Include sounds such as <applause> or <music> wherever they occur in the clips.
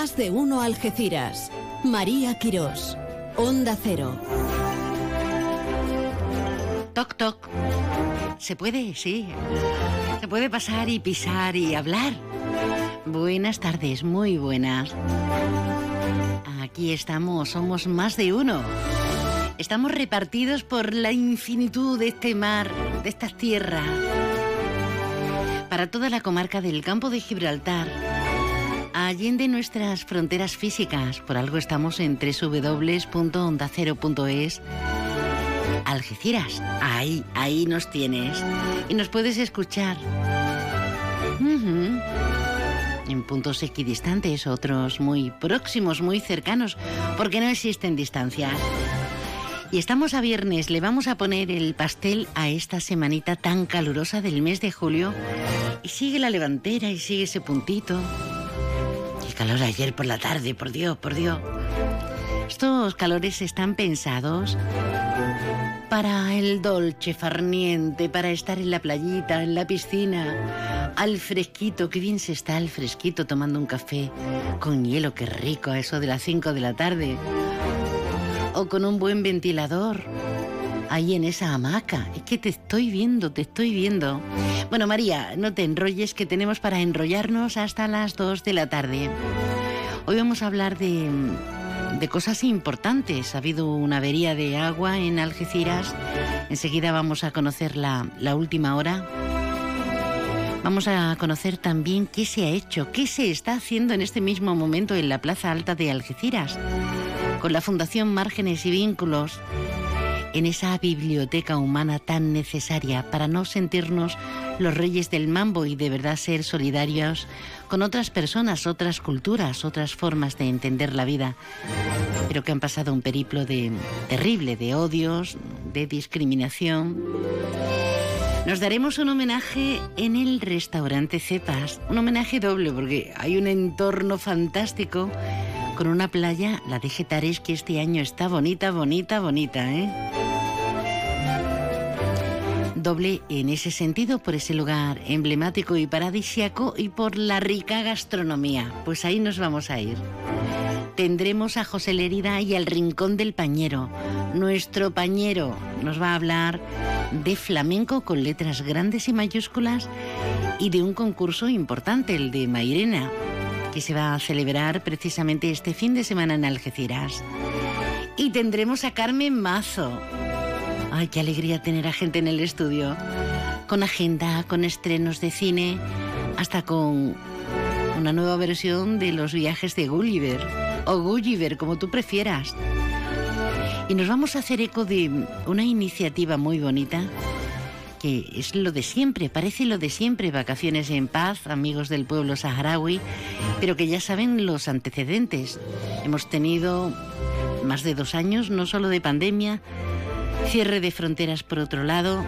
Más de uno Algeciras. María Quirós. Onda Cero. Toc, toc. Se puede, sí. Se puede pasar y pisar y hablar. Buenas tardes, muy buenas. Aquí estamos, somos más de uno. Estamos repartidos por la infinitud de este mar, de estas tierras. Para toda la comarca del campo de Gibraltar. Allende nuestras fronteras físicas, por algo estamos en www.ondacero.es Algeciras. Ahí, ahí nos tienes. Y nos puedes escuchar. En puntos equidistantes, otros muy próximos, muy cercanos, porque no existen distancias. Y estamos a viernes, le vamos a poner el pastel a esta semanita tan calurosa del mes de julio. Y sigue la levantera y sigue ese puntito. Calor ayer por la tarde, por Dios, por Dios. Estos calores están pensados para el dolce farniente, para estar en la playita, en la piscina, al fresquito, qué bien se está al fresquito tomando un café con hielo, qué rico, a eso de las 5 de la tarde. O con un buen ventilador, ahí en esa hamaca. Es que te estoy viendo, te estoy viendo. Bueno, María, no te enrolles, que tenemos para enrollarnos hasta las 2 de la tarde. Hoy vamos a hablar de de cosas importantes. Ha habido una avería de agua en Algeciras. Enseguida vamos a conocer la, la última hora. Vamos a conocer también qué se ha hecho, qué se está haciendo en este mismo momento en la Plaza Alta de Algeciras, con la Fundación Márgenes y Vínculos, en esa biblioteca humana tan necesaria para no sentirnos los reyes del mambo y de verdad ser solidarios con otras personas, otras culturas, otras formas de entender la vida, pero que han pasado un periplo de terrible de odios, de discriminación. Nos daremos un homenaje en el restaurante Cepas, un homenaje doble porque hay un entorno fantástico con una playa, la de Getares, que este año está bonita, bonita, bonita, ¿eh? doble en ese sentido por ese lugar emblemático y paradisiaco y por la rica gastronomía. Pues ahí nos vamos a ir. Tendremos a José Lerida y al Rincón del Pañero. Nuestro pañero nos va a hablar de flamenco con letras grandes y mayúsculas y de un concurso importante, el de Mairena, que se va a celebrar precisamente este fin de semana en Algeciras. Y tendremos a Carmen Mazo, Ay, qué alegría tener a gente en el estudio. Con agenda, con estrenos de cine, hasta con una nueva versión de los viajes de Gulliver, o Gulliver, como tú prefieras. Y nos vamos a hacer eco de una iniciativa muy bonita que es lo de siempre, parece lo de siempre, vacaciones en paz, amigos del pueblo saharaui, pero que ya saben los antecedentes. Hemos tenido más de dos años, no solo de pandemia, Cierre de fronteras por otro lado.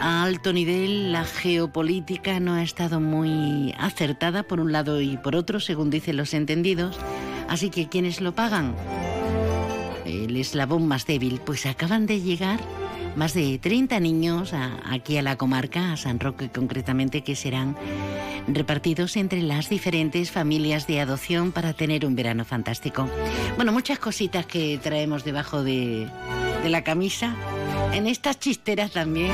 A alto nivel, la geopolítica no ha estado muy acertada por un lado y por otro, según dicen los entendidos. Así que, ¿quiénes lo pagan? El eslabón más débil, pues acaban de llegar más de 30 niños aquí a la comarca, a San Roque concretamente, que serán repartidos entre las diferentes familias de adopción para tener un verano fantástico. Bueno, muchas cositas que traemos debajo de, la camisa. En estas chisteras también.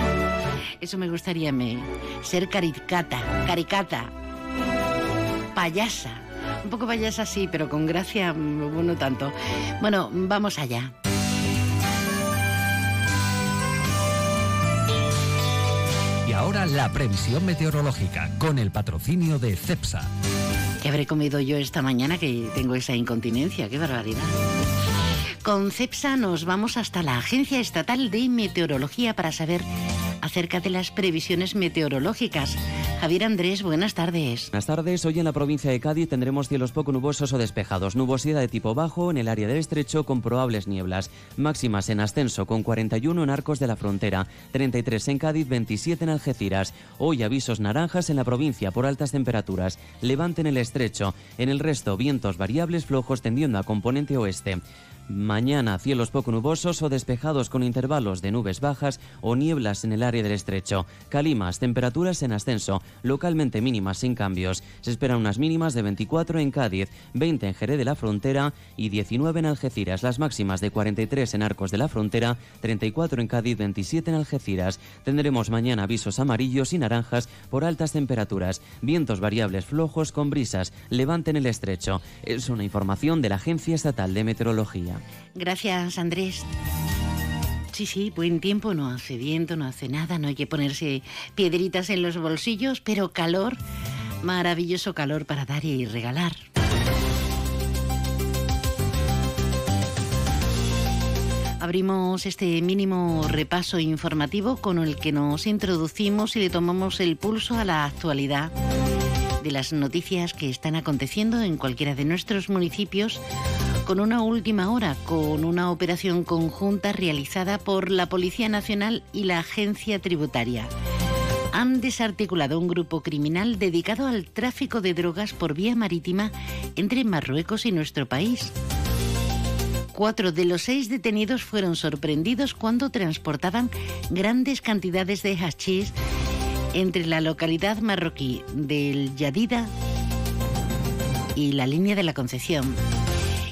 Eso me gustaría me, ser caricata, caricata, payasa. Un poco payasa sí, pero con gracia no tanto. Bueno, vamos allá. Ahora la previsión meteorológica con el patrocinio de CEPSA. ¿Qué habré comido yo esta mañana que tengo esa incontinencia? ¡Qué barbaridad! Con CEPSA nos vamos hasta la Agencia Estatal de Meteorología para saber acerca de las previsiones meteorológicas. Javier Andrés, buenas tardes. Buenas tardes. Hoy en la provincia de Cádiz tendremos cielos poco nubosos o despejados. Nubosidad de tipo bajo en el área del estrecho con probables nieblas. Máximas en ascenso con 41 en Arcos de la Frontera, 33 en Cádiz, 27 en Algeciras. Hoy avisos naranjas en la provincia por altas temperaturas. Levante en el estrecho. En el resto, vientos variables flojos tendiendo a componente oeste. Mañana cielos poco nubosos o despejados con intervalos de nubes bajas o nieblas en el área del estrecho. Calimas, temperaturas en ascenso, localmente mínimas sin cambios. Se esperan unas mínimas de 24 en Cádiz, 20 en Jerez de la Frontera y 19 en Algeciras. Las máximas de 43 en Arcos de la Frontera, 34 en Cádiz, 27 en Algeciras. Tendremos mañana avisos amarillos y naranjas por altas temperaturas. Vientos variables flojos con brisas. Levante en el estrecho. Es una información de la Agencia Estatal de Meteorología. Gracias, Andrés. Sí, sí, buen tiempo, no hace viento, no hace nada, no hay que ponerse piedritas en los bolsillos, pero calor, maravilloso calor para dar y regalar. Abrimos este mínimo repaso informativo con el que nos introducimos y le tomamos el pulso a la actualidad de las noticias que están aconteciendo en cualquiera de nuestros municipios con una última hora, con una operación conjunta realizada por la Policía Nacional y la Agencia Tributaria. Han desarticulado un grupo criminal dedicado al tráfico de drogas por vía marítima entre Marruecos y nuestro país. Cuatro de los seis detenidos fueron sorprendidos cuando transportaban grandes cantidades de hachís entre la localidad marroquí del Yadida y la línea de la Concepción.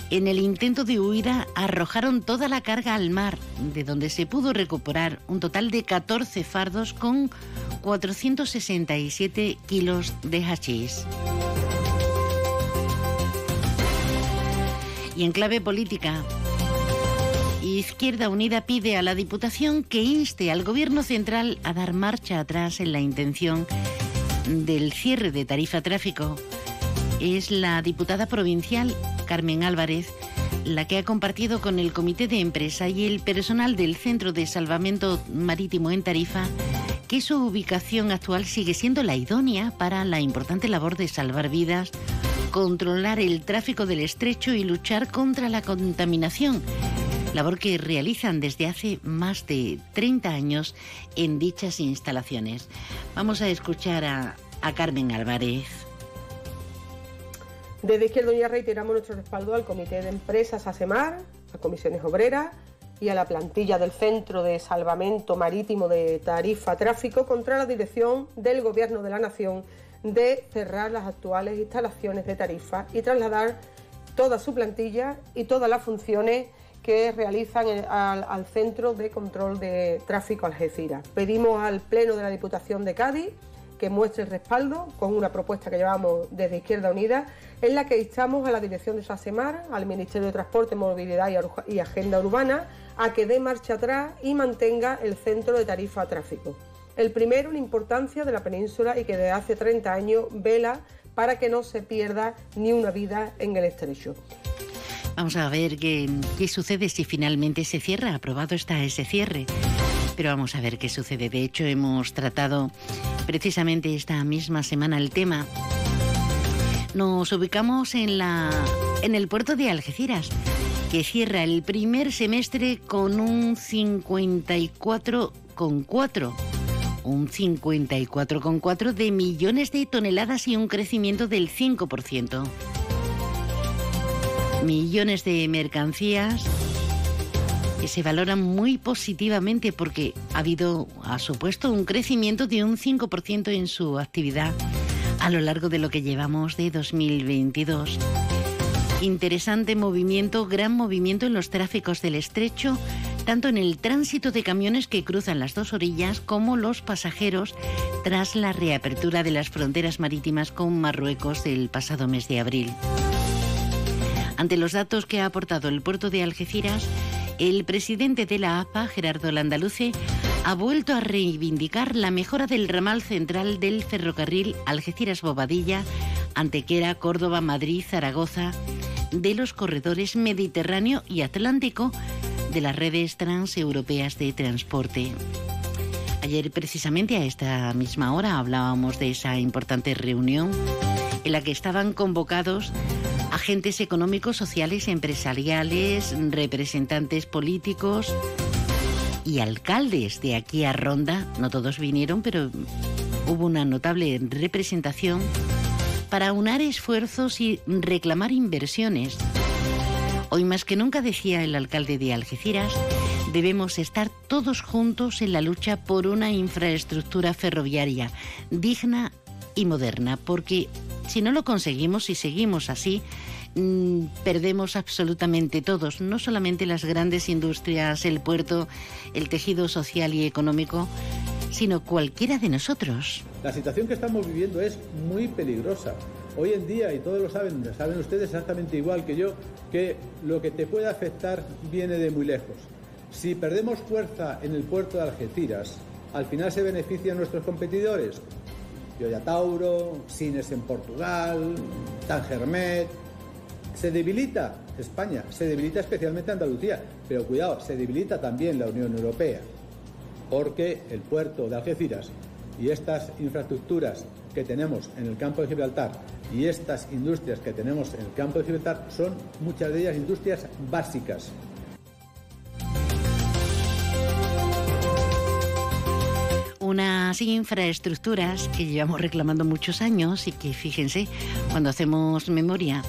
En el intento de huida arrojaron toda la carga al mar, de donde se pudo recuperar un total de 14 fardos con 467 kilos de hachís. Y en clave política, Izquierda Unida pide a la Diputación que inste al Gobierno Central a dar marcha atrás en la intención del cierre de tarifa tráfico. Es la diputada provincial Carmen Álvarez la que ha compartido con el Comité de Empresa y el personal del Centro de Salvamento Marítimo en Tarifa que su ubicación actual sigue siendo la idónea para la importante labor de salvar vidas, controlar el tráfico del estrecho y luchar contra la contaminación labor que realizan desde hace más de 30 años en dichas instalaciones. Vamos a escuchar a, Carmen Álvarez. Desde Izquierda Unida reiteramos nuestro respaldo al Comité de Empresas ASEMAR, a Comisiones Obreras y a la plantilla del Centro de Salvamento Marítimo de Tarifa Tráfico contra la dirección del Gobierno de la Nación de cerrar las actuales instalaciones de tarifa y trasladar toda su plantilla y todas las funciones que realizan al, Centro de Control de Tráfico Algeciras. Pedimos al Pleno de la Diputación de Cádiz que muestre el respaldo con una propuesta que llevamos desde Izquierda Unida, en la que instamos a la dirección de SASEMAR, al Ministerio de Transporte, Movilidad y Agenda Urbana, a que dé marcha atrás y mantenga el centro de tarifa tráfico. El primero, la importancia de la península y que desde hace 30 años vela para que no se pierda ni una vida en el estrecho. Vamos a ver qué, sucede si finalmente se cierra. Aprobado está ese cierre. Pero vamos a ver qué sucede. De hecho, hemos tratado precisamente esta misma semana el tema. Nos ubicamos en, la, en el puerto de Algeciras, que cierra el primer semestre con un 54,4 un 54,4 de millones de toneladas y un crecimiento del 5% millones de mercancías que se valoran muy positivamente porque ha habido, ha supuesto, un crecimiento de un 5% en su actividad a lo largo de lo que llevamos de 2022. Interesante movimiento, gran movimiento en los tráficos del estrecho, tanto en el tránsito de camiones que cruzan las dos orillas como los pasajeros tras la reapertura de las fronteras marítimas con Marruecos el pasado mes de abril. Ante los datos que ha aportado el puerto de Algeciras, el presidente de la APA, Gerardo Landaluce, ha vuelto a reivindicar la mejora del ramal central del ferrocarril Algeciras-Bobadilla, Antequera, Córdoba, Madrid, Zaragoza, de los corredores Mediterráneo y Atlántico de las redes transeuropeas de transporte. Ayer precisamente a esta misma hora hablábamos de esa importante reunión en la que estaban convocados agentes económicos, sociales, empresariales, representantes políticos y alcaldes de aquí a Ronda. No todos vinieron, pero hubo una notable representación para unar esfuerzos y reclamar inversiones. Hoy más que nunca, decía el alcalde de Algeciras, debemos estar todos juntos en la lucha por una infraestructura ferroviaria digna y moderna, porque si no lo conseguimos y seguimos así, mm, perdemos absolutamente todos, no solamente las grandes industrias, el puerto, el tejido social y económico, sino cualquiera de nosotros. La situación que estamos viviendo es muy peligrosa. Hoy en día, y todos lo saben, saben ustedes exactamente igual que yo, que lo que te puede afectar viene de muy lejos. Si perdemos fuerza en el puerto de Algeciras, al final se benefician nuestros competidores. Yoya Tauro, Sines en Portugal, Tangermet. Se debilita España, se debilita especialmente Andalucía, pero cuidado, se debilita también la Unión Europea, porque el puerto de Algeciras y estas infraestructuras que tenemos en el campo de Gibraltar y estas industrias que tenemos en el campo de Gibraltar son muchas de ellas industrias básicas. Unas infraestructuras que llevamos reclamando muchos años y que fíjense, cuando hacemos memoria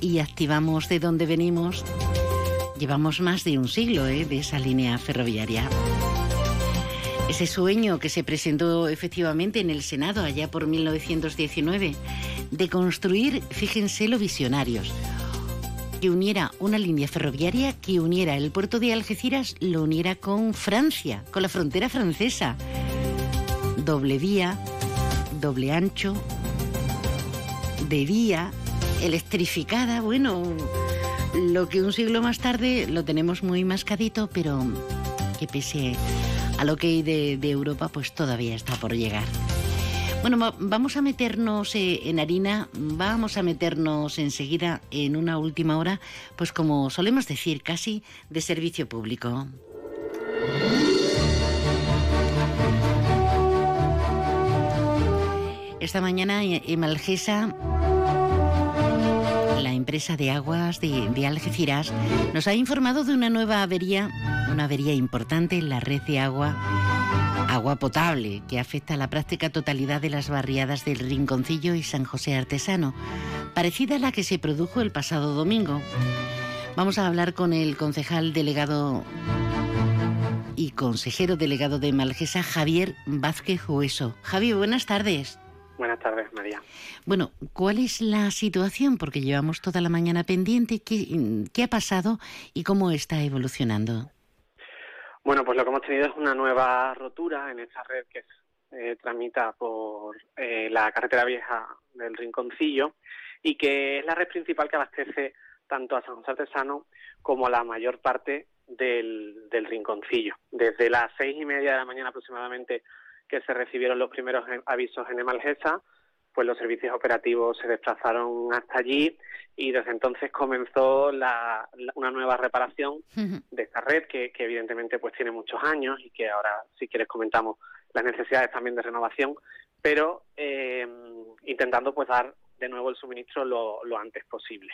y activamos de dónde venimos, llevamos más de un siglo ¿eh? de esa línea ferroviaria. Ese sueño que se presentó efectivamente en el Senado allá por 1919, de construir, fíjense lo visionarios, que uniera una línea ferroviaria que uniera el puerto de Algeciras, lo uniera con Francia, con la frontera francesa. Doble vía, doble ancho, de vía, electrificada, bueno, lo que un siglo más tarde lo tenemos muy mascadito, pero que pese a lo que hay de, Europa, pues todavía está por llegar. Bueno, va- vamos a meternos eh, en harina, vamos a meternos enseguida en una última hora, pues como solemos decir, casi de servicio público. Esta mañana eh, Emalgesa, la empresa de aguas de, de Algeciras, nos ha informado de una nueva avería, una avería importante en la red de agua agua potable que afecta a la práctica totalidad de las barriadas del Rinconcillo y San José Artesano, parecida a la que se produjo el pasado domingo. Vamos a hablar con el concejal delegado y consejero delegado de Malgesa, Javier Vázquez Hueso. Javier, buenas tardes. Buenas tardes, María. Bueno, ¿cuál es la situación? Porque llevamos toda la mañana pendiente. ¿Qué, qué ha pasado y cómo está evolucionando? Bueno, pues lo que hemos tenido es una nueva rotura en esta red que eh, tramita por eh, la carretera vieja del Rinconcillo y que es la red principal que abastece tanto a San José Artesano como a la mayor parte del, del Rinconcillo. Desde las seis y media de la mañana aproximadamente que se recibieron los primeros avisos en Emalgesa, pues los servicios operativos se desplazaron hasta allí y desde entonces comenzó la, la- una nueva reparación de esta red que, que evidentemente pues tiene muchos años y que ahora si quieres comentamos las necesidades también de renovación pero eh, intentando pues dar de nuevo el suministro lo, lo antes posible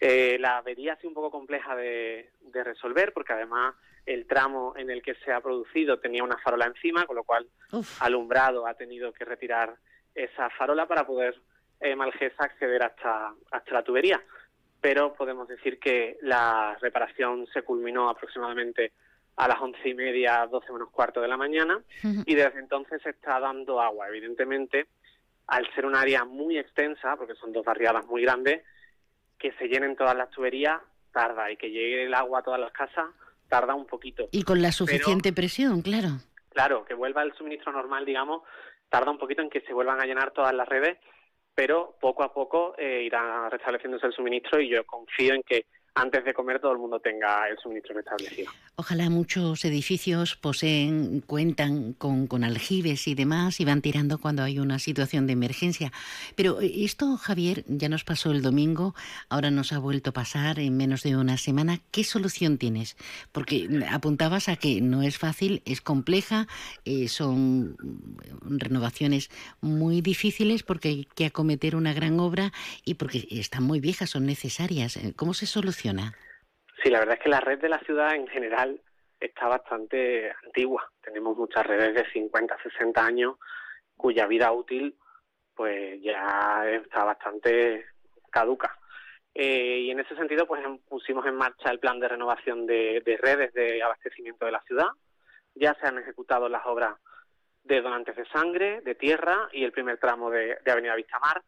Eh, la avería ha sido un poco compleja de, de resolver porque además el tramo en el que se ha producido tenía una farola encima con lo cual Uf, alumbrado ha tenido que retirar esa farola para poder eh, Malgesa acceder hasta, hasta la tubería. Pero podemos decir que la reparación se culminó aproximadamente a las once y media, doce menos cuarto de la mañana y desde entonces se está dando agua. Evidentemente, al ser un área muy extensa, porque son dos barriadas muy grandes, que se llenen todas las tuberías tarda y que llegue el agua a todas las casas tarda un poquito y con la suficiente presión, claro. claro, que vuelva el suministro normal, digamos, tarda un poquito en que se vuelvan a llenar todas las redes, pero poco a poco eh, irá restableciéndose el suministro y yo confío en que antes de comer todo el mundo tenga el suministro restablecido. Ojalá muchos edificios poseen, cuentan con, con aljibes y demás y van tirando cuando hay una situación de emergencia. Pero eh, esto, Javier, ya nos pasó el domingo, ahora nos ha vuelto a pasar en menos de una semana. ¿Qué solución tienes? Porque apuntabas a que no es fácil, es compleja, eh, son renovaciones muy difíciles porque hay que acometer una gran obra y porque están muy viejas, son necesarias. ¿Cómo se soluciona? Sí, la verdad es que la red de la ciudad en general está bastante antigua. Tenemos muchas redes de 50, 60 años cuya vida útil pues ya está bastante caduca. Eh, y en ese sentido, pues pusimos en marcha el plan de renovación de, redes de abastecimiento de la ciudad. Ya se han ejecutado las obras de donantes de sangre, de tierra y el primer tramo de, Avenida Vistamar.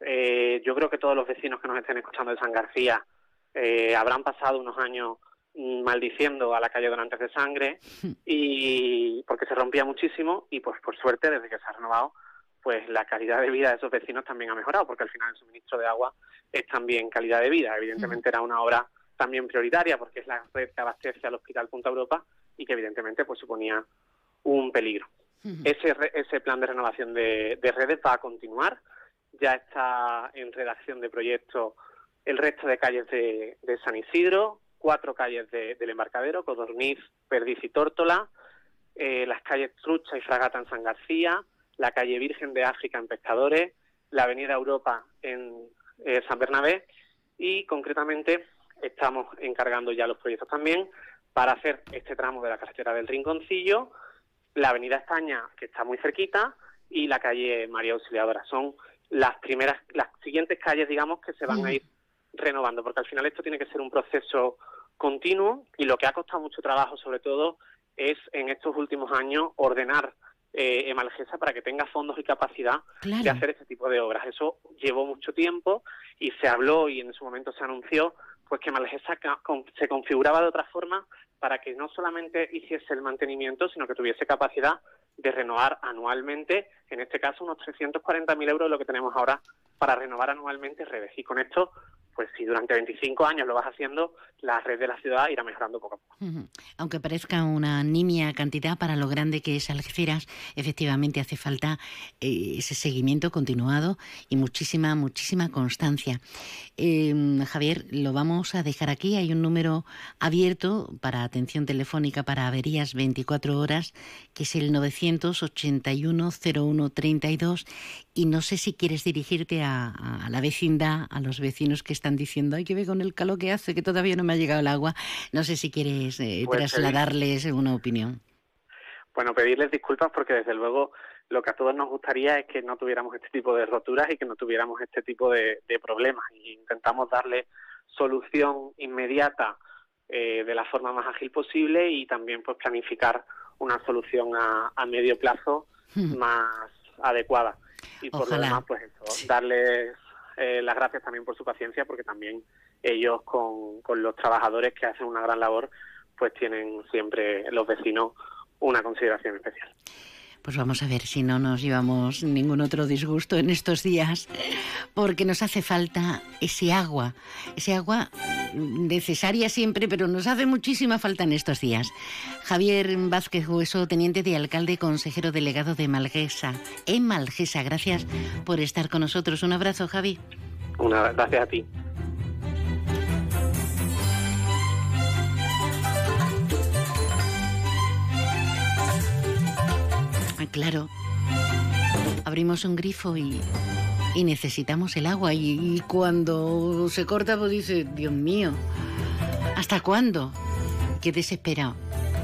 Eh, yo creo que todos los vecinos que nos estén escuchando de San García eh, habrán pasado unos años mm, maldiciendo a la calle donantes de sangre <laughs> y porque se rompía muchísimo y pues por suerte desde que se ha renovado pues la calidad de vida de esos vecinos también ha mejorado porque al final el suministro de agua es también calidad de vida. Evidentemente era una obra también prioritaria porque es la red que abastece al Hospital Punta Europa y que evidentemente pues suponía un peligro. ese, ese plan de renovación de, redes va a continuar. Ya está en redacción de proyecto el resto de calles de, San Isidro, cuatro calles del embarcadero, Codorniz, Perdiz y Tórtola, eh, las calles Trucha y Fragata en San García, la calle Virgen de África en Pescadores, la Avenida Europa en eh, San Bernabé y concretamente estamos encargando ya los proyectos también para hacer este tramo de la carretera del Rinconcillo, la Avenida España, que está muy cerquita, y la calle María Auxiliadora. Son las primeras, las siguientes calles, digamos, que se van a ir renovando, porque al final esto tiene que ser un proceso continuo y lo que ha costado mucho trabajo, sobre todo, es en estos últimos años ordenar eh, Emalgesa para que tenga fondos y capacidad de hacer este tipo de obras. Eso llevó mucho tiempo y se habló y en su momento se anunció pues que Emalgesa se configuraba de otra forma para que no solamente hiciese el mantenimiento, sino que tuviese capacidad de renovar anualmente, en este caso unos 340.000 euros lo que tenemos ahora para renovar anualmente redes. Y con esto pues si durante 25 años lo vas haciendo, la red de la ciudad irá mejorando poco a poco. Aunque parezca una nimia cantidad para lo grande que es Algeciras, efectivamente hace falta eh, ese seguimiento continuado y muchísima, muchísima constancia. Em, Javier, lo vamos a dejar aquí. Hay un número abierto para atención telefónica para averías 24 horas, que es el 981 0132 y no sé si quieres dirigirte a, la vecindad, a los vecinos que están diciendo, ay, que ve con el calor que hace, que todavía no me ha llegado el agua. No sé si quieres eh, pues trasladarles una opinión. Bueno, pedirles disculpas porque desde luego lo que a todos nos gustaría es que no tuviéramos este tipo de roturas y que no tuviéramos este tipo de, problemas. Y intentamos darle solución inmediata eh, de la forma más ágil posible y también pues planificar una solución a, a medio plazo <laughs> más adecuada y por lo demás, pues eso, darles eh, las gracias también por su paciencia, porque también ellos con, con los trabajadores que hacen una gran labor, pues tienen siempre los vecinos una consideración especial. Pues vamos a ver si no nos llevamos ningún otro disgusto en estos días, porque nos hace falta ese agua, ese agua necesaria siempre, pero nos hace muchísima falta en estos días. Javier Vázquez Hueso, teniente de alcalde, consejero delegado de Malgesa, en Malgesa, gracias por estar con nosotros. Un abrazo, Javi. Una, gracias a ti. Claro. Abrimos un grifo y, necesitamos el agua. Y, cuando se corta, pues dice, Dios mío, ¿hasta cuándo? Qué desesperado,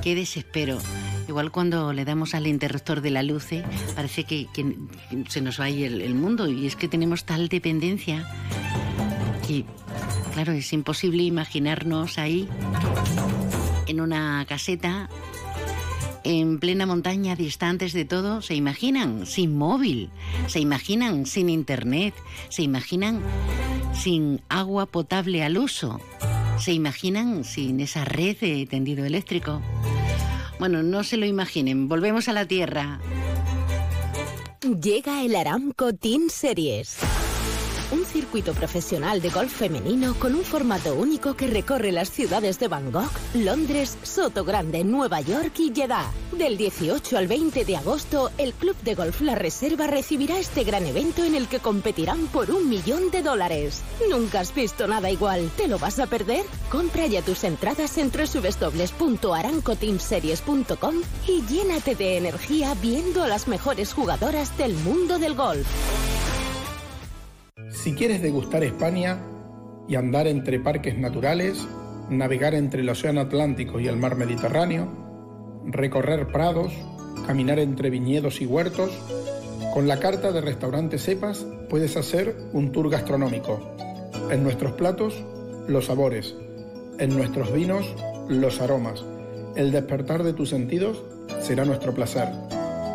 qué desespero. Igual cuando le damos al interruptor de la luz, ¿eh? parece que, se nos va a el, el mundo. Y es que tenemos tal dependencia que, claro, es imposible imaginarnos ahí en una caseta en plena montaña, distantes de todo, se imaginan sin móvil, se imaginan sin internet, se imaginan sin agua potable al uso, se imaginan sin esa red de tendido eléctrico. Bueno, no se lo imaginen, volvemos a la Tierra. Llega el Aramco Team Series un circuito profesional de golf femenino con un formato único que recorre las ciudades de Bangkok, Londres, Soto Grande, Nueva York y Jeddah. Del 18 al 20 de agosto, el Club de Golf La Reserva recibirá este gran evento en el que competirán por un millón de dólares. Nunca has visto nada igual. ¿Te lo vas a perder? Compra ya tus entradas en www.arancoteamseries.com y llénate de energía viendo a las mejores jugadoras del mundo del golf. Si quieres degustar España y andar entre parques naturales, navegar entre el Océano Atlántico y el Mar Mediterráneo, recorrer prados, caminar entre viñedos y huertos, con la carta de restaurante Cepas puedes hacer un tour gastronómico. En nuestros platos, los sabores. En nuestros vinos, los aromas. El despertar de tus sentidos será nuestro placer.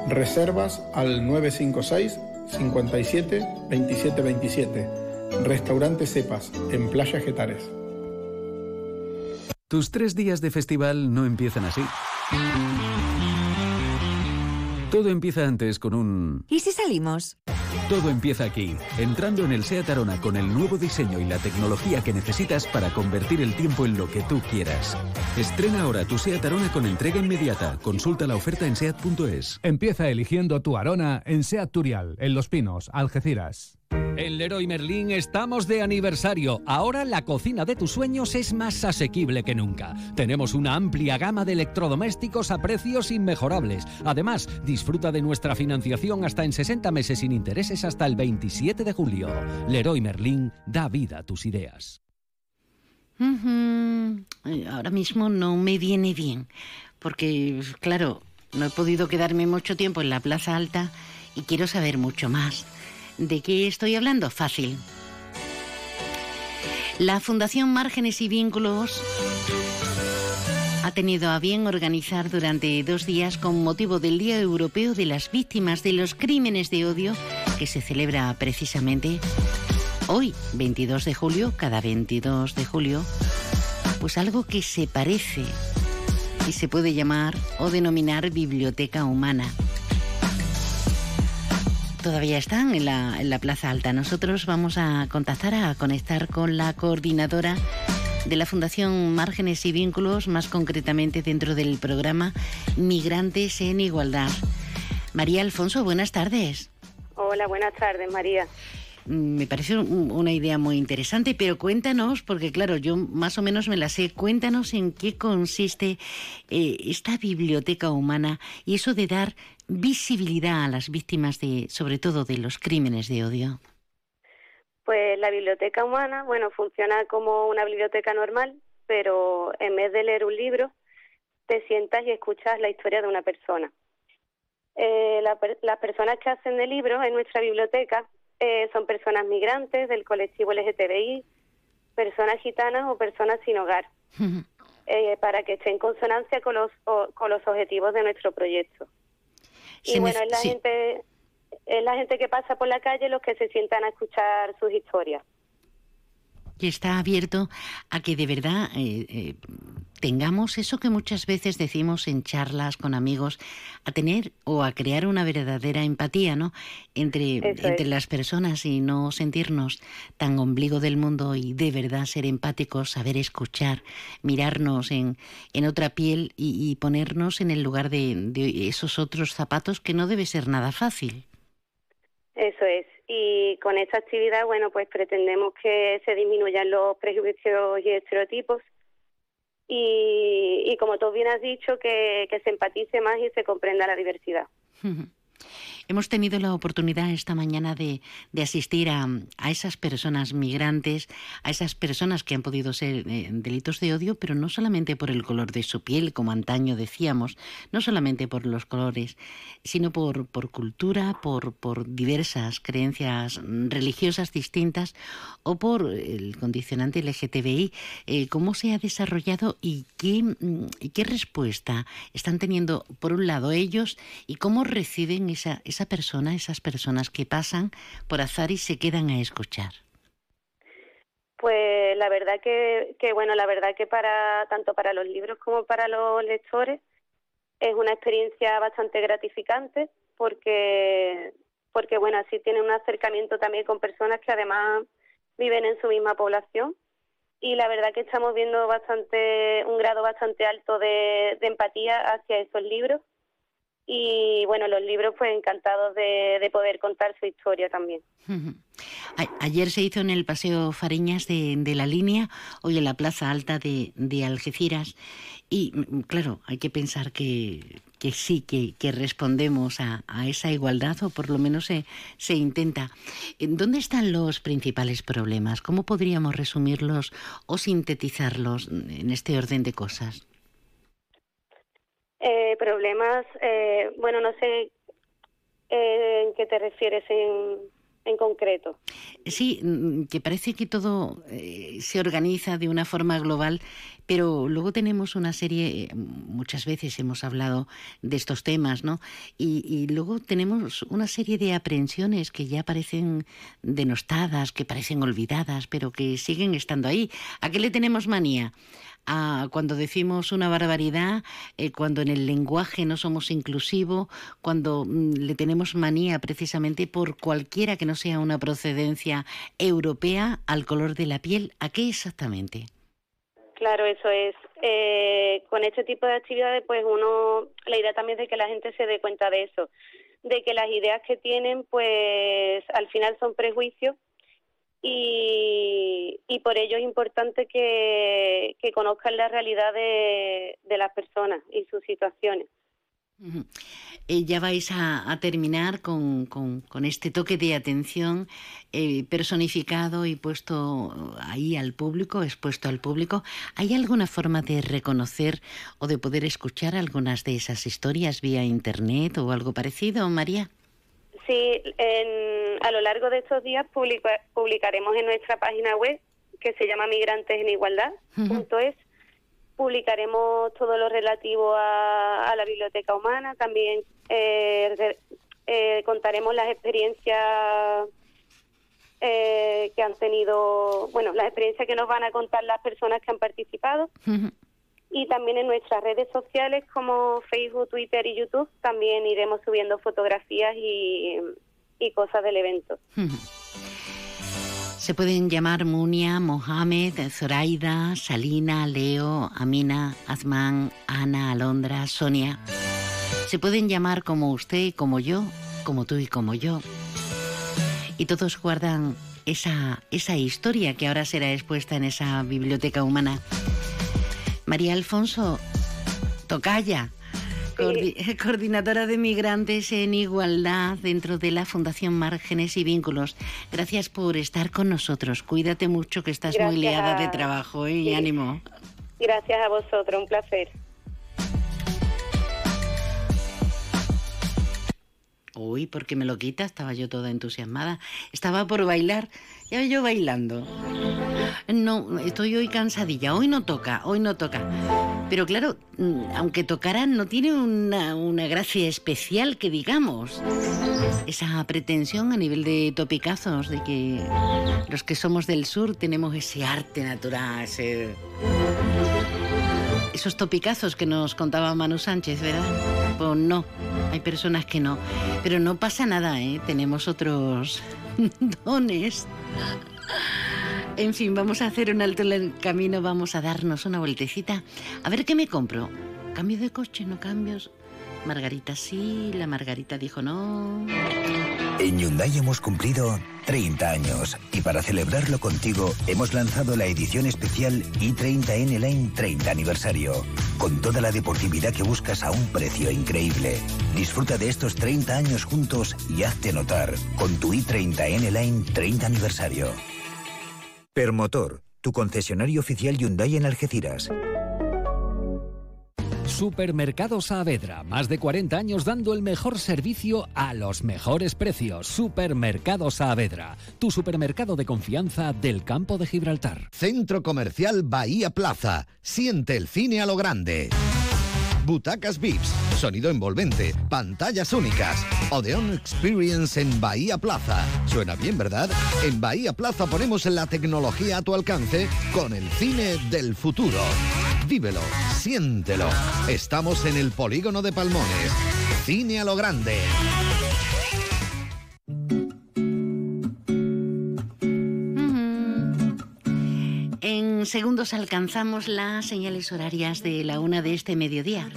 Reservas al 956 57 27 27. Restaurante Cepas, en Playa Getares. Tus tres días de festival no empiezan así. Todo empieza antes con un... ¿Y si salimos? Todo empieza aquí, entrando en el SEAT Arona con el nuevo diseño y la tecnología que necesitas para convertir el tiempo en lo que tú quieras. Estrena ahora tu SEAT Arona con entrega inmediata. Consulta la oferta en SEAT.es. Empieza eligiendo tu Arona en SEAT Turial, en Los Pinos, Algeciras. En Leroy Merlin estamos de aniversario. Ahora la cocina de tus sueños es más asequible que nunca. Tenemos una amplia gama de electrodomésticos a precios inmejorables. Además, disfruta de nuestra financiación hasta en 60 meses sin intereses hasta el 27 de julio. Leroy Merlin da vida a tus ideas. Ahora mismo no me viene bien, porque, claro, no he podido quedarme mucho tiempo en la Plaza Alta y quiero saber mucho más. ¿De qué estoy hablando? Fácil. La Fundación Márgenes y Vínculos ha tenido a bien organizar durante dos días con motivo del Día Europeo de las Víctimas de los Crímenes de Odio, que se celebra precisamente hoy, 22 de julio, cada 22 de julio, pues algo que se parece y se puede llamar o denominar biblioteca humana todavía están en la, en la Plaza Alta. Nosotros vamos a contactar, a conectar con la coordinadora de la Fundación Márgenes y Vínculos, más concretamente dentro del programa Migrantes en Igualdad. María Alfonso, buenas tardes. Hola, buenas tardes, María. Mm, me parece una idea muy interesante, pero cuéntanos, porque claro, yo más o menos me la sé, cuéntanos en qué consiste eh, esta biblioteca humana y eso de dar visibilidad a las víctimas de, sobre todo, de los crímenes de odio. Pues la biblioteca humana, bueno, funciona como una biblioteca normal, pero en vez de leer un libro, te sientas y escuchas la historia de una persona. Eh, las personas que hacen de libros en nuestra biblioteca eh, son personas migrantes del colectivo LGTBI, personas gitanas o personas sin hogar, <laughs> eh, para que estén en consonancia con los, con los objetivos de nuestro proyecto. Y bueno, es la, gente, es la gente que pasa por la calle los que se sientan a escuchar sus historias que está abierto a que de verdad eh, eh, tengamos eso que muchas veces decimos en charlas con amigos, a tener o a crear una verdadera empatía, ¿no? Entre, entre las personas y no sentirnos tan ombligo del mundo y de verdad ser empáticos, saber escuchar, mirarnos en, en otra piel y, ponernos en el lugar de, de esos otros zapatos que no debe ser nada fácil. Eso es y con esta actividad, bueno, pues pretendemos que se disminuyan los prejuicios y estereotipos y, y como tú bien has dicho, que, que se empatice más y se comprenda la diversidad. Hemos tenido la oportunidad esta mañana de, asistir a, esas personas migrantes, a esas personas que han podido ser eh, delitos de odio, pero no solamente por el color de su piel, como antaño decíamos, no solamente por los colores, sino por, por cultura, por, diversas creencias religiosas distintas o por el condicionante LGTBI. Eh, ¿Cómo se ha desarrollado y qué, mm, qué respuesta están teniendo, por un lado, ellos y cómo reciben esa esa persona, esas personas que pasan por azar y se quedan a escuchar? Pues la verdad que, que bueno, la verdad que para tanto para los libros como para los lectores es una experiencia bastante gratificante porque porque bueno, así tienen un acercamiento también con personas que además viven en su misma población y la verdad que estamos viendo bastante un grado bastante alto de empatía hacia esos libros y bueno, los libros pues encantados de, poder contar su historia también. <laughs> Ayer se hizo en el Paseo Fariñas de, la Línea, hoy en la Plaza Alta de, Algeciras y mm, claro, hay que pensar que, que sí, que, que respondemos a, a, esa igualdad o por lo menos se, se intenta. ¿Dónde están los principales problemas? ¿Cómo podríamos resumirlos o sintetizarlos en este orden de cosas? Eh, problemas, eh, bueno, no sé eh, en qué te refieres en... en concreto. Sí, mm, que parece que todo eh, se organiza de una forma global, pero luego tenemos una serie, muchas veces hemos hablado de estos temas, ¿no? Y, luego tenemos una serie de aprehensiones que ya parecen denostadas, que parecen olvidadas, pero que siguen estando ahí. ¿A qué le tenemos manía? Cuando decimos una barbaridad, eh, cuando en el lenguaje no somos inclusivos, cuando mm, le tenemos manía precisamente por cualquiera que no sea una procedencia europea al color de la piel. ¿A qué exactamente? Claro, eso es. Eh, con este tipo de actividades, pues uno, la idea también es de que la gente se dé cuenta de eso, de que las ideas que tienen, pues al final son prejuicios y, por ello es importante que, conozcan la realidad de, de las personas y sus situaciones. Eh, ya vais a, terminar con, con, este toque de atención eh, personificado y puesto ahí al público, expuesto al público. ¿Hay alguna forma de reconocer o de poder escuchar algunas de esas historias vía Internet o algo parecido, María? Sí, a lo largo de estos días publicaremos en nuestra página web que se llama Migrantes en Igualdad.es. Publicaremos todo lo relativo a, la biblioteca humana. También eh, eh, contaremos las experiencias eh, que han tenido, bueno, las experiencias que nos van a contar las personas que han participado y también en nuestras redes sociales como Facebook, Twitter y YouTube también iremos subiendo fotografías y, cosas del evento. Se pueden llamar Munia, Mohamed, Zoraida, Salina, Leo, Amina, Azman, Ana, Alondra, Sonia. Se pueden llamar como usted, como yo, como tú y como yo. Y todos guardan esa, esa historia que ahora será expuesta en esa biblioteca humana. María Alfonso Tocaya, <laughs> coordinadora de migrantes en igualdad dentro de la Fundación Márgenes y Vínculos. Gracias por estar con nosotros. Cuídate mucho que estás muy liada de trabajo ¿eh? y ánimo. Gracias a vosotros, un placer. Uy, ¿por qué me lo quita? Estaba yo toda entusiasmada. Estaba por bailar. Ya yo bailando. No, estoy hoy cansadilla. Hoy no toca, hoy no toca. Pero claro, mm, aunque tocaran, no tiene una, una gracia especial que digamos. Esa pretensión a nivel de topicazos, de que los que somos del sur tenemos ese arte natural, ese esos topicazos que nos contaba Manu Sánchez, ¿verdad? Pues no, hay personas que no. Pero no pasa nada, ¿eh? Tenemos otros <laughs> dones. En fin, vamos a hacer un alto en el camino, vamos a darnos una vueltecita. A ver qué me compro. ¿Cambio de coche? ¿No cambios? Margarita sí, la Margarita dijo no. En Hyundai hemos cumplido 30 años y para celebrarlo contigo hemos lanzado la edición especial i30N Line 30 aniversario, con toda la deportividad que buscas a un precio increíble. Disfruta de estos 30 años juntos y hazte notar con tu i30N Line 30 aniversario. Permotor, tu concesionario oficial Hyundai en Algeciras. Supermercado Saavedra, más de 40 años dando el mejor servicio a los mejores precios. Supermercado Saavedra, tu supermercado de confianza del campo de Gibraltar. Centro Comercial Bahía Plaza, siente el cine a lo grande. Butacas VIPs, sonido envolvente, pantallas únicas. Odeon Experience en Bahía Plaza. Suena bien, ¿verdad? En Bahía Plaza ponemos la tecnología a tu alcance con el cine del futuro. Vívelo, siéntelo. Estamos en el polígono de Palmones. Cine a lo grande. En segundos alcanzamos las señales horarias de la una de este mediodía.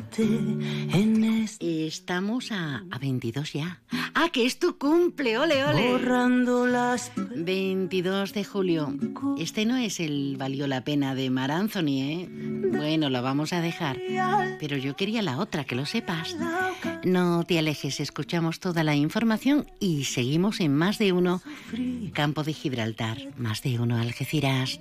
Estamos a, a 22 ya. ¡Ah, que es tu cumple! ¡Ole, ole! Borrando las... 22 de julio. Este no es el Valió la pena de Mar Anthony, ¿eh? Bueno, lo vamos a dejar. Pero yo quería la otra, que lo sepas. No te alejes, escuchamos toda la información y seguimos en Más de Uno, Campo de Gibraltar. Más de Uno, Algeciras.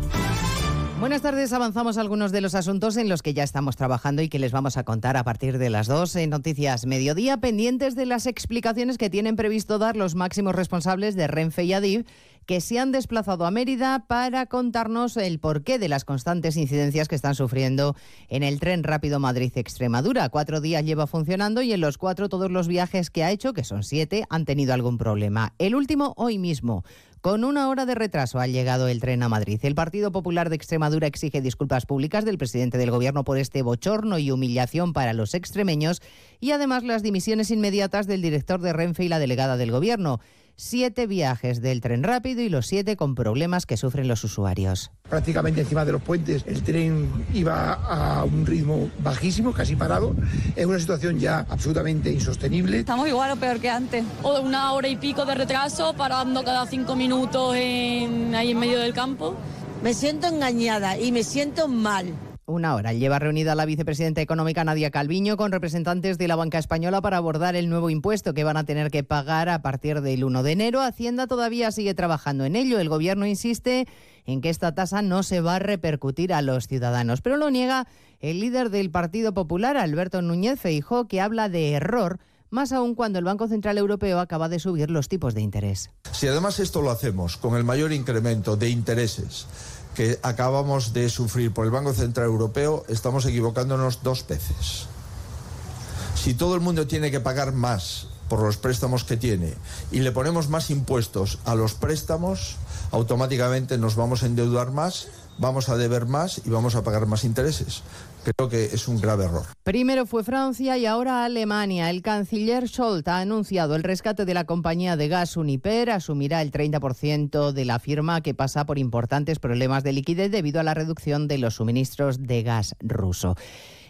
Buenas tardes, avanzamos algunos de los asuntos en los que ya estamos trabajando y que les vamos a contar a partir de las dos en Noticias Mediodía, pendientes de las explicaciones que tienen previsto dar los máximos responsables de Renfe y Adif que se han desplazado a Mérida para contarnos el porqué de las constantes incidencias que están sufriendo en el tren rápido Madrid-Extremadura. Cuatro días lleva funcionando y en los cuatro todos los viajes que ha hecho, que son siete, han tenido algún problema. El último hoy mismo. Con una hora de retraso ha llegado el tren a Madrid. El Partido Popular de Extremadura exige disculpas públicas del presidente del Gobierno por este bochorno y humillación para los extremeños y además las dimisiones inmediatas del director de Renfe y la delegada del Gobierno siete viajes del tren rápido y los siete con problemas que sufren los usuarios. Prácticamente encima de los puentes el tren iba a un ritmo bajísimo, casi parado. Es una situación ya absolutamente insostenible. Estamos igual o peor que antes. O de una hora y pico de retraso, parando cada cinco minutos en, ahí en medio del campo. Me siento engañada y me siento mal una hora. Lleva reunida la vicepresidenta económica Nadia Calviño con representantes de la banca española para abordar el nuevo impuesto que van a tener que pagar a partir del 1 de enero. Hacienda todavía sigue trabajando en ello. El gobierno insiste en que esta tasa no se va a repercutir a los ciudadanos, pero lo niega el líder del Partido Popular, Alberto Núñez Feijó, que habla de error más aún cuando el Banco Central Europeo acaba de subir los tipos de interés. Si además esto lo hacemos con el mayor incremento de intereses que acabamos de sufrir por el Banco Central Europeo, estamos equivocándonos dos veces. Si todo el mundo tiene que pagar más por los préstamos que tiene y le ponemos más impuestos a los préstamos, automáticamente nos vamos a endeudar más, vamos a deber más y vamos a pagar más intereses. Creo que es un grave error. Primero fue Francia y ahora Alemania. El canciller Scholz ha anunciado el rescate de la compañía de gas Uniper. Asumirá el 30% de la firma que pasa por importantes problemas de liquidez debido a la reducción de los suministros de gas ruso.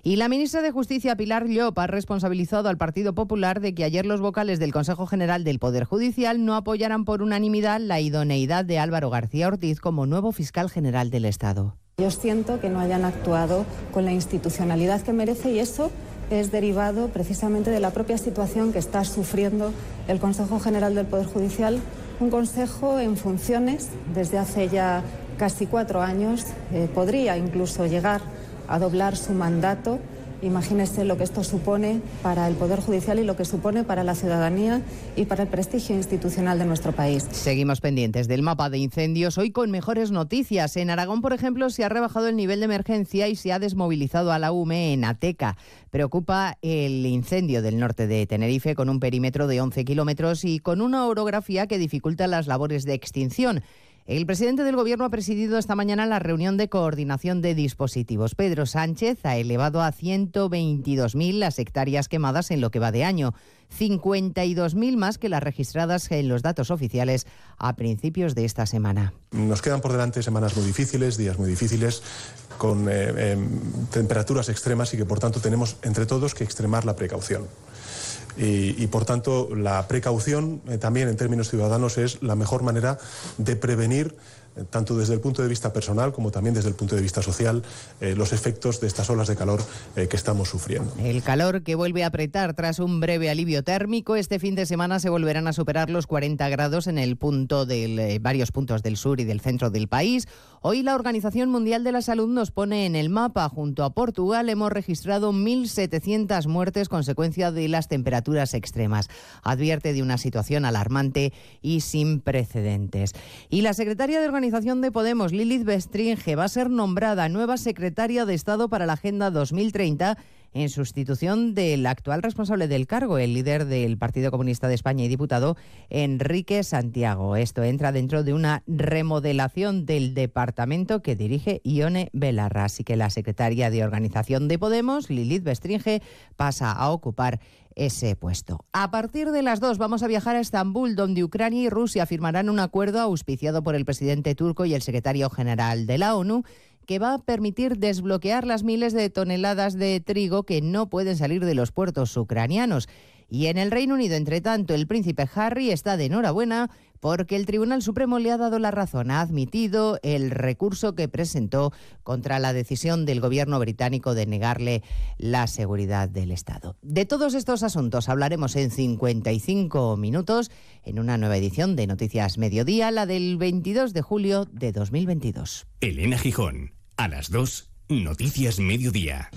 Y la ministra de Justicia, Pilar Llop, ha responsabilizado al Partido Popular de que ayer los vocales del Consejo General del Poder Judicial no apoyaran por unanimidad la idoneidad de Álvaro García Ortiz como nuevo fiscal general del Estado. Yo siento que no hayan actuado con la institucionalidad que merece y eso es derivado precisamente de la propia situación que está sufriendo el Consejo General del Poder Judicial, un Consejo en funciones desde hace ya casi cuatro años, eh, podría incluso llegar a doblar su mandato Imagínese lo que esto supone para el Poder Judicial y lo que supone para la ciudadanía y para el prestigio institucional de nuestro país. Seguimos pendientes del mapa de incendios, hoy con mejores noticias. En Aragón, por ejemplo, se ha rebajado el nivel de emergencia y se ha desmovilizado a la UME en Ateca. Preocupa el incendio del norte de Tenerife con un perímetro de 11 kilómetros y con una orografía que dificulta las labores de extinción. El presidente del Gobierno ha presidido esta mañana la reunión de coordinación de dispositivos. Pedro Sánchez ha elevado a 122.000 las hectáreas quemadas en lo que va de año, 52.000 más que las registradas en los datos oficiales a principios de esta semana. Nos quedan por delante semanas muy difíciles, días muy difíciles, con eh, em, temperaturas extremas y que por tanto tenemos entre todos que extremar la precaución. Y, por tanto, la precaución eh, también en términos ciudadanos es la mejor manera de prevenir tanto desde el punto de vista personal como también desde el punto de vista social, eh, los efectos de estas olas de calor que estamos sufriendo. El calor que vuelve a apretar tras un breve alivio térmico. Este fin de semana se volverán a superar los 40 grados en el punto del, varios puntos del sur y del centro del país. Hoy la Organización Mundial de la Salud nos pone en el mapa. Junto a Portugal hemos registrado 1.700 muertes consecuencia de las temperaturas extremas. Advierte de una situación alarmante y sin precedentes. Y la secretaria de Organización de Podemos, Lilith Bestringe, va a ser nombrada nueva secretaria de Estado para la Agenda 2030 en sustitución del actual responsable del cargo, el líder del Partido Comunista de España y diputado Enrique Santiago. Esto entra dentro de una remodelación del departamento que dirige Ione Belarra. Así que la secretaria de Organización de Podemos, Lilith Bestringe, pasa a ocupar ese puesto. A partir de las dos vamos a viajar a Estambul, donde Ucrania y Rusia firmarán un acuerdo auspiciado por el presidente turco y el secretario general de la ONU que va a permitir desbloquear las miles de toneladas de trigo que no pueden salir de los puertos ucranianos. Y en el Reino Unido, entre tanto, el príncipe Harry está de enhorabuena porque el Tribunal Supremo le ha dado la razón, ha admitido el recurso que presentó contra la decisión del gobierno británico de negarle la seguridad del Estado. De todos estos asuntos hablaremos en 55 minutos en una nueva edición de Noticias Mediodía, la del 22 de julio de 2022. Elena Gijón, a las 2, Noticias Mediodía.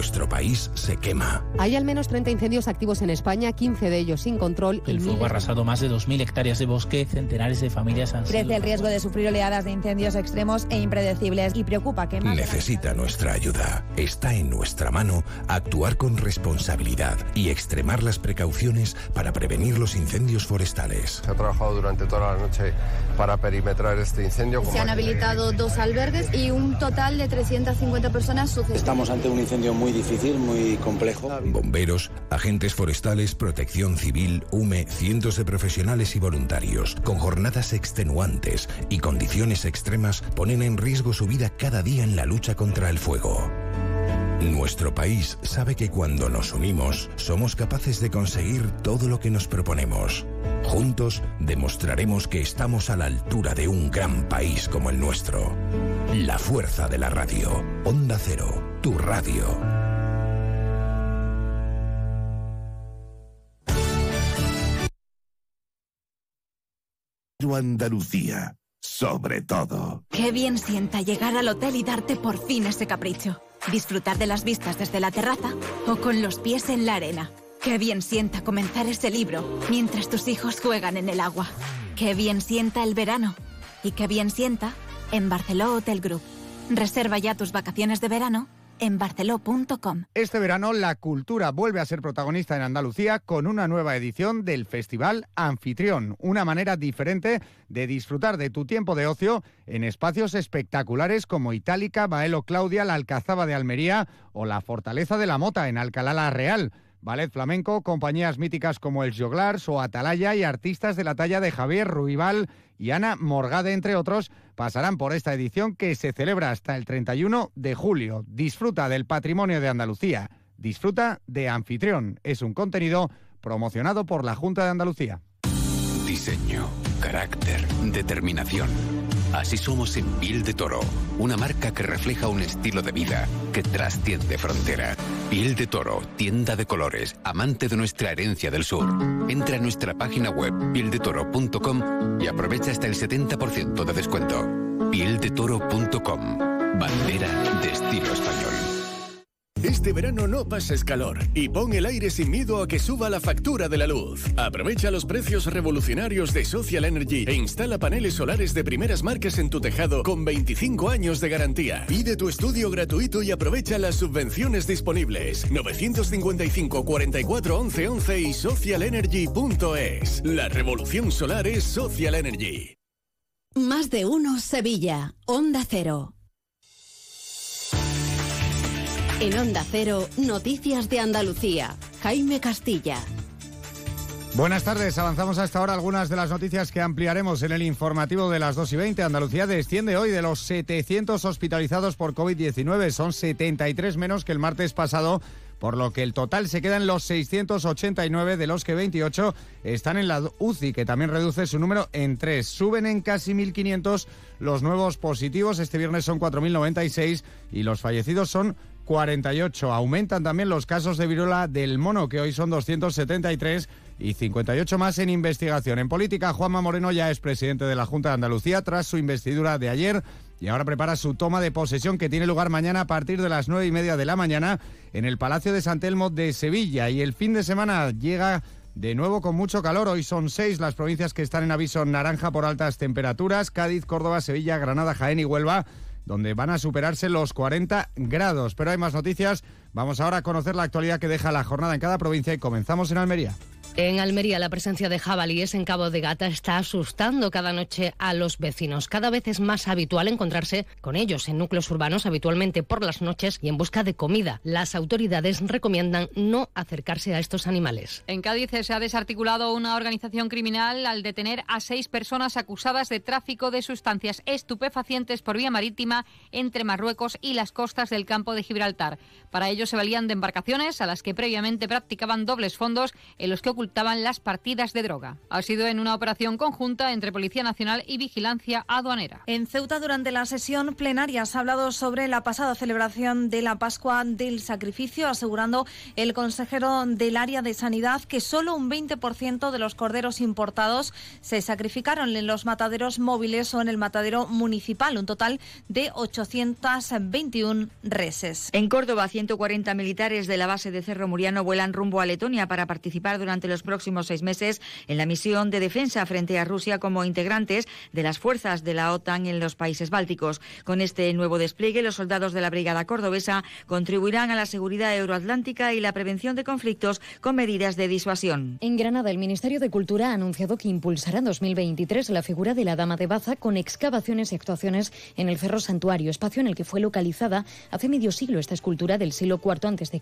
Nuestro país se quema. Hay al menos 30 incendios activos en España, 15 de ellos sin control. El fuego ha arrasado más de 2.000 hectáreas de bosque, centenares de familias han Crece el riesgo de sufrir oleadas de incendios extremos e impredecibles y preocupa que más... Necesita nuestra ayuda. Está en nuestra mano actuar con responsabilidad y extremar las precauciones para prevenir los incendios forestales. Se ha trabajado durante toda la noche para perimetrar este incendio. Se han habilitado dos albergues y un total de 350 personas sucesivas. Estamos ante un incendio muy difícil, muy complejo. Bomberos, agentes forestales, protección civil, UME, cientos de profesionales y voluntarios, con jornadas extenuantes y condiciones extremas, ponen en riesgo su vida cada día en la lucha contra el fuego. Nuestro país sabe que cuando nos unimos somos capaces de conseguir todo lo que nos proponemos. Juntos demostraremos que estamos a la altura de un gran país como el nuestro. La fuerza de la radio. Onda Cero, tu radio. Andalucía, sobre todo. Qué bien sienta llegar al hotel y darte por fin ese capricho. Disfrutar de las vistas desde la terraza o con los pies en la arena. Qué bien sienta comenzar ese libro mientras tus hijos juegan en el agua. Qué bien sienta el verano. Y qué bien sienta en Barceló Hotel Group. Reserva ya tus vacaciones de verano en barceló.com. Este verano la cultura vuelve a ser protagonista en Andalucía con una nueva edición del Festival Anfitrión, una manera diferente de disfrutar de tu tiempo de ocio en espacios espectaculares como Itálica, Baelo Claudia, la Alcazaba de Almería o la Fortaleza de la Mota en Alcalá la Real. Ballet flamenco, compañías míticas como el Joglars o Atalaya y artistas de la talla de Javier Ruibal y Ana Morgade, entre otros, pasarán por esta edición que se celebra hasta el 31 de julio. Disfruta del patrimonio de Andalucía. Disfruta de Anfitrión. Es un contenido promocionado por la Junta de Andalucía. Diseño, carácter, determinación. Así somos en Piel de Toro, una marca que refleja un estilo de vida que trasciende frontera. Piel de Toro, tienda de colores, amante de nuestra herencia del sur. Entra a nuestra página web pieldetoro.com y aprovecha hasta el 70% de descuento. Pieldetoro.com, bandera de estilo español. Este verano no pases calor y pon el aire sin miedo a que suba la factura de la luz. Aprovecha los precios revolucionarios de Social Energy e instala paneles solares de primeras marcas en tu tejado con 25 años de garantía. Pide tu estudio gratuito y aprovecha las subvenciones disponibles. 955 44 11 11 y socialenergy.es. La revolución solar es Social Energy. Más de uno Sevilla, Onda Cero. En Onda Cero, Noticias de Andalucía. Jaime Castilla. Buenas tardes, avanzamos hasta ahora algunas de las noticias que ampliaremos en el informativo de las 2 y 20. Andalucía desciende hoy de los 700 hospitalizados por COVID-19, son 73 menos que el martes pasado por lo que el total se queda en los 689, de los que 28 están en la UCI, que también reduce su número en 3. Suben en casi 1.500 los nuevos positivos, este viernes son 4.096 y los fallecidos son 48. Aumentan también los casos de viruela del mono, que hoy son 273 y 58 más en investigación. En política, Juanma Moreno ya es presidente de la Junta de Andalucía tras su investidura de ayer y ahora prepara su toma de posesión que tiene lugar mañana a partir de las nueve y media de la mañana en el Palacio de San Telmo de Sevilla. Y el fin de semana llega de nuevo con mucho calor. Hoy son seis las provincias que están en aviso naranja por altas temperaturas. Cádiz, Córdoba, Sevilla, Granada, Jaén y Huelva donde van a superarse los 40 grados. Pero hay más noticias. Vamos ahora a conocer la actualidad que deja la jornada en cada provincia y comenzamos en Almería. En Almería, la presencia de jabalíes en Cabo de Gata está asustando cada noche a los vecinos. Cada vez es más habitual encontrarse con ellos en núcleos urbanos, habitualmente por las noches y en busca de comida. Las autoridades recomiendan no acercarse a estos animales. En Cádiz se ha desarticulado una organización criminal al detener a seis personas acusadas de tráfico de sustancias estupefacientes por vía marítima entre Marruecos y las costas del campo de Gibraltar. Para ello se valían de embarcaciones a las que previamente practicaban dobles fondos en los que ocultaban las partidas de droga. Ha sido en una operación conjunta entre Policía Nacional y Vigilancia Aduanera. En Ceuta, durante la sesión plenaria, se ha hablado sobre la pasada celebración de la Pascua del Sacrificio, asegurando el consejero del área de Sanidad que solo un 20% de los corderos importados se sacrificaron en los mataderos móviles o en el matadero municipal, un total de 821 reses. En Córdoba, 140 militares de la base de Cerro Muriano vuelan rumbo a Letonia para participar durante los próximos seis meses en la misión de defensa frente a Rusia como integrantes de las fuerzas de la OTAN en los países bálticos. Con este nuevo despliegue, los soldados de la Brigada Cordobesa contribuirán a la seguridad euroatlántica y la prevención de conflictos con medidas de disuasión. En Granada, el Ministerio de Cultura ha anunciado que impulsará en 2023 la figura de la Dama de Baza con excavaciones y actuaciones en el Cerro Santuario, espacio en el que fue localizada hace medio siglo esta escultura del siglo IV a.C.,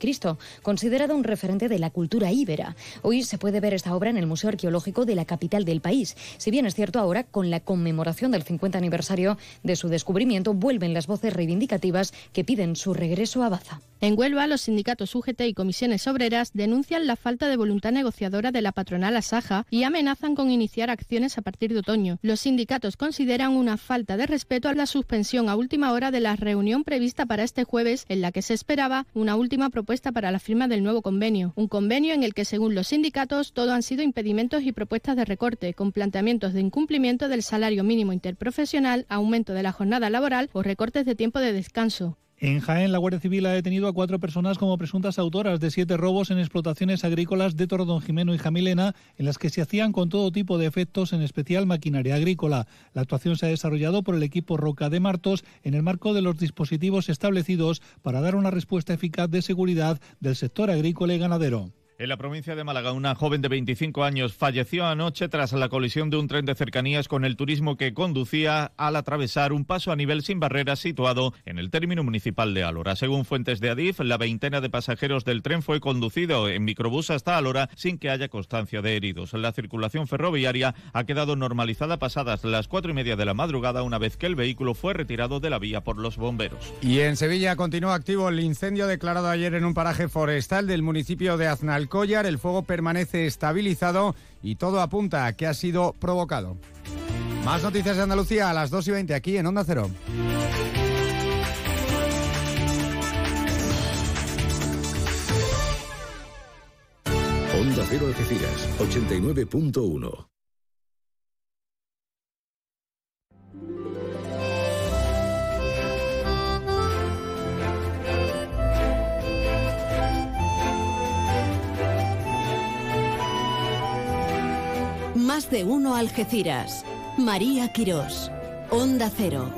considerada un referente de la cultura íbera. Hoy se puede ver esta obra en el Museo Arqueológico de la capital del país. Si bien es cierto ahora, con la conmemoración del 50 aniversario de su descubrimiento, vuelven las voces reivindicativas que piden su regreso a Baza. En Huelva, los sindicatos UGT y comisiones obreras denuncian la falta de voluntad negociadora de la patronal Asaja y amenazan con iniciar acciones a partir de otoño. Los sindicatos consideran una falta de respeto a la suspensión a última hora de la reunión prevista para este jueves, en la que se esperaba una última propuesta para la firma del nuevo convenio. Un convenio en el que, según los sindicatos, todo han sido impedimentos y propuestas de recorte, con planteamientos de incumplimiento del salario mínimo interprofesional, aumento de la jornada laboral o recortes de tiempo de descanso. En Jaén, la Guardia Civil ha detenido a cuatro personas como presuntas autoras de siete robos en explotaciones agrícolas de Don Jimeno y Jamilena, en las que se hacían con todo tipo de efectos, en especial maquinaria agrícola. La actuación se ha desarrollado por el equipo Roca de Martos en el marco de los dispositivos establecidos para dar una respuesta eficaz de seguridad del sector agrícola y ganadero. En la provincia de Málaga, una joven de 25 años falleció anoche tras la colisión de un tren de cercanías con el turismo que conducía al atravesar un paso a nivel sin barreras situado en el término municipal de Alora. Según fuentes de Adif, la veintena de pasajeros del tren fue conducido en microbús hasta Alora sin que haya constancia de heridos. La circulación ferroviaria ha quedado normalizada pasadas las cuatro y media de la madrugada una vez que el vehículo fue retirado de la vía por los bomberos. Y en Sevilla continúa activo el incendio declarado ayer en un paraje forestal del municipio de Aznal Collar, el fuego permanece estabilizado y todo apunta a que ha sido provocado. Más noticias de Andalucía a las 2 y 20 aquí en Onda Cero. Onda Cero Algeciras, 89.1. Más de uno Algeciras. María Quirós. Onda Cero.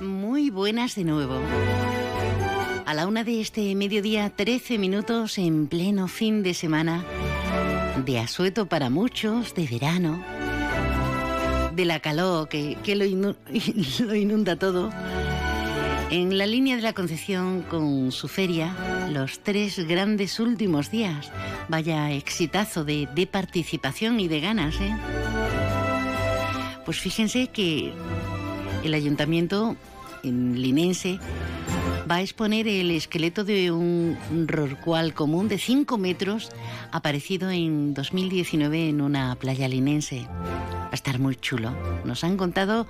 Muy buenas de nuevo. A la una de este mediodía, 13 minutos en pleno fin de semana, de asueto para muchos, de verano, de la calor que, que lo, inu- <laughs> lo inunda todo. En la línea de la Concepción con su feria, los tres grandes últimos días. Vaya exitazo de, de participación y de ganas, ¿eh? Pues fíjense que el ayuntamiento en linense va a exponer el esqueleto de un rorcual común de 5 metros aparecido en 2019 en una playa linense. Va a estar muy chulo. Nos han contado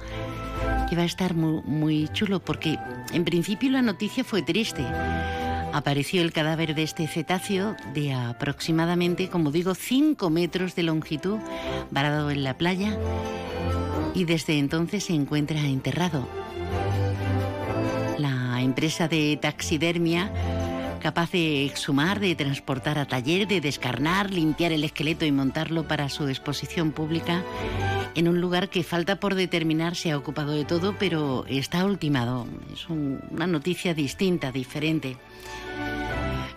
que va a estar muy, muy chulo porque en principio la noticia fue triste. Apareció el cadáver de este cetáceo de aproximadamente, como digo, 5 metros de longitud, varado en la playa y desde entonces se encuentra enterrado. Empresa de taxidermia capaz de exhumar, de transportar a taller, de descarnar, limpiar el esqueleto y montarlo para su exposición pública en un lugar que falta por determinar se ha ocupado de todo, pero está ultimado. Es una noticia distinta, diferente.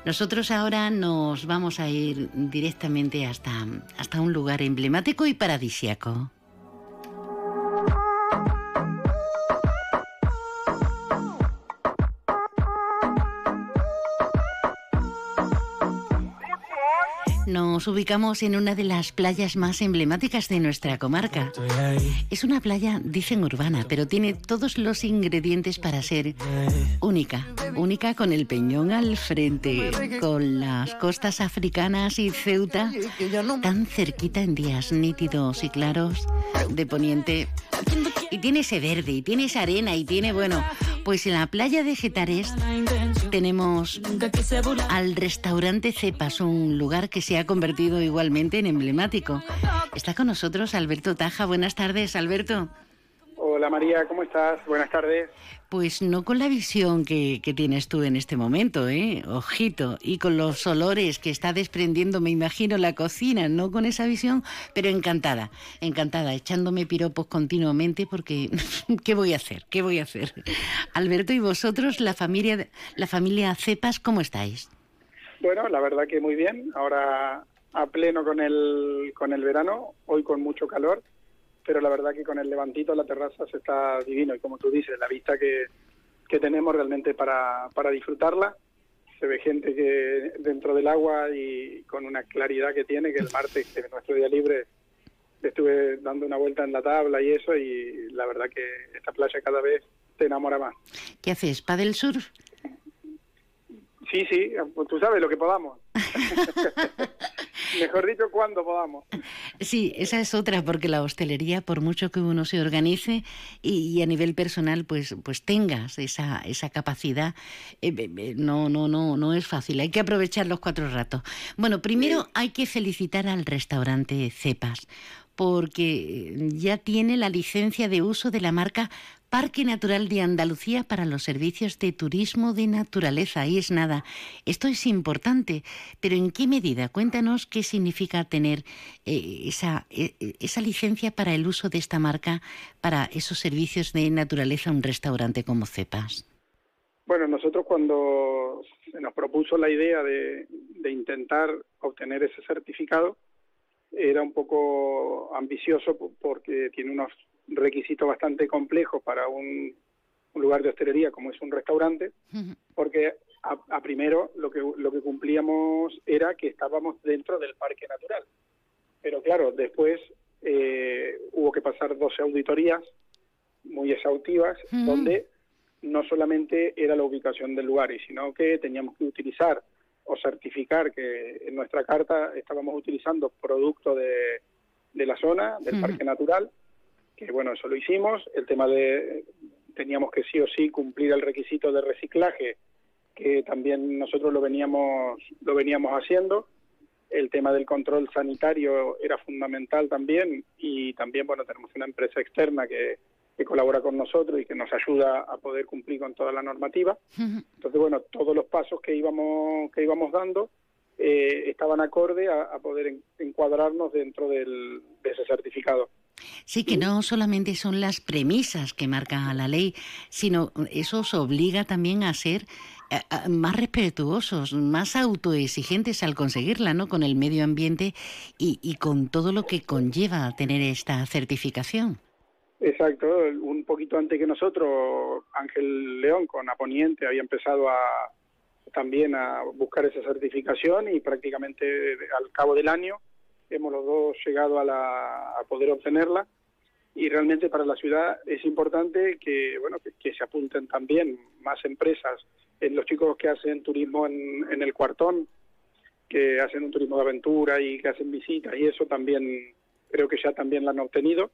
Nosotros ahora nos vamos a ir directamente hasta, hasta un lugar emblemático y paradisiaco. Nos ubicamos en una de las playas más emblemáticas de nuestra comarca. Es una playa, dicen urbana, pero tiene todos los ingredientes para ser única. Única con el Peñón al frente, con las costas africanas y Ceuta tan cerquita en días nítidos y claros de poniente. Y tiene ese verde, y tiene esa arena, y tiene, bueno, pues en la playa de Getares tenemos al restaurante Cepas, un lugar que se ha convertido igualmente en emblemático. Está con nosotros Alberto Taja. Buenas tardes, Alberto. Hola María, ¿cómo estás? Buenas tardes. Pues no con la visión que, tienes tú en este momento, ¿eh? Ojito. Y con los olores que está desprendiendo, me imagino, la cocina, no con esa visión, pero encantada, encantada, echándome piropos continuamente porque <laughs> ¿qué voy a hacer? ¿Qué voy a hacer? Alberto, ¿y vosotros, la familia, la familia Cepas, cómo estáis? Bueno, la verdad que muy bien. Ahora a pleno con el, con el verano, hoy con mucho calor pero la verdad que con el levantito la terraza se está divino y como tú dices, la vista que, que tenemos realmente para, para disfrutarla. Se ve gente que dentro del agua y con una claridad que tiene, que el martes, que es nuestro día libre, estuve dando una vuelta en la tabla y eso, y la verdad que esta playa cada vez te enamora más. ¿Qué haces? ¿Padel surf? Sí, sí, pues tú sabes lo que podamos. <laughs> Mejor dicho, cuando podamos. Sí, esa es otra, porque la hostelería, por mucho que uno se organice y, a nivel personal, pues, pues tengas esa, esa capacidad, eh, no, no, no, no es fácil. Hay que aprovechar los cuatro ratos. Bueno, primero hay que felicitar al restaurante Cepas porque ya tiene la licencia de uso de la marca Parque Natural de Andalucía para los servicios de turismo de naturaleza. Ahí es nada. Esto es importante, pero ¿en qué medida? Cuéntanos qué significa tener eh, esa, eh, esa licencia para el uso de esta marca para esos servicios de naturaleza un restaurante como Cepas. Bueno, nosotros cuando se nos propuso la idea de, de intentar obtener ese certificado, era un poco ambicioso porque tiene unos requisito bastante complejo para un, lugar de hostelería como es un restaurante, porque a, primero lo que, lo que cumplíamos era que estábamos dentro del parque natural. Pero claro, después eh, hubo que pasar 12 auditorías muy exhaustivas, donde no solamente era la ubicación del lugar, sino que teníamos que utilizar o certificar que en nuestra carta estábamos utilizando producto de, de la zona, del parque natural, que bueno, eso lo hicimos. El tema de teníamos que sí o sí cumplir el requisito de reciclaje, que también nosotros lo veníamos lo veníamos haciendo. El tema del control sanitario era fundamental también y también bueno, tenemos una empresa externa que, que colabora con nosotros y que nos ayuda a poder cumplir con toda la normativa. Entonces, bueno, todos los pasos que íbamos que íbamos dando eh, estaban acorde a, poder encuadrarnos dentro del, de ese certificado. Sí, que no solamente son las premisas que marca la ley, sino eso os obliga también a ser eh, más respetuosos, más autoexigentes al conseguirla, ¿no? Con el medio ambiente y, y con todo lo que conlleva tener esta certificación. Exacto, un poquito antes que nosotros, Ángel León con Aponiente había empezado a también a buscar esa certificación y prácticamente al cabo del año hemos los dos llegado a, la, a poder obtenerla y realmente para la ciudad es importante que bueno que, se apunten también más empresas en los chicos que hacen turismo en, en, el cuartón que hacen un turismo de aventura y que hacen visitas y eso también creo que ya también la han obtenido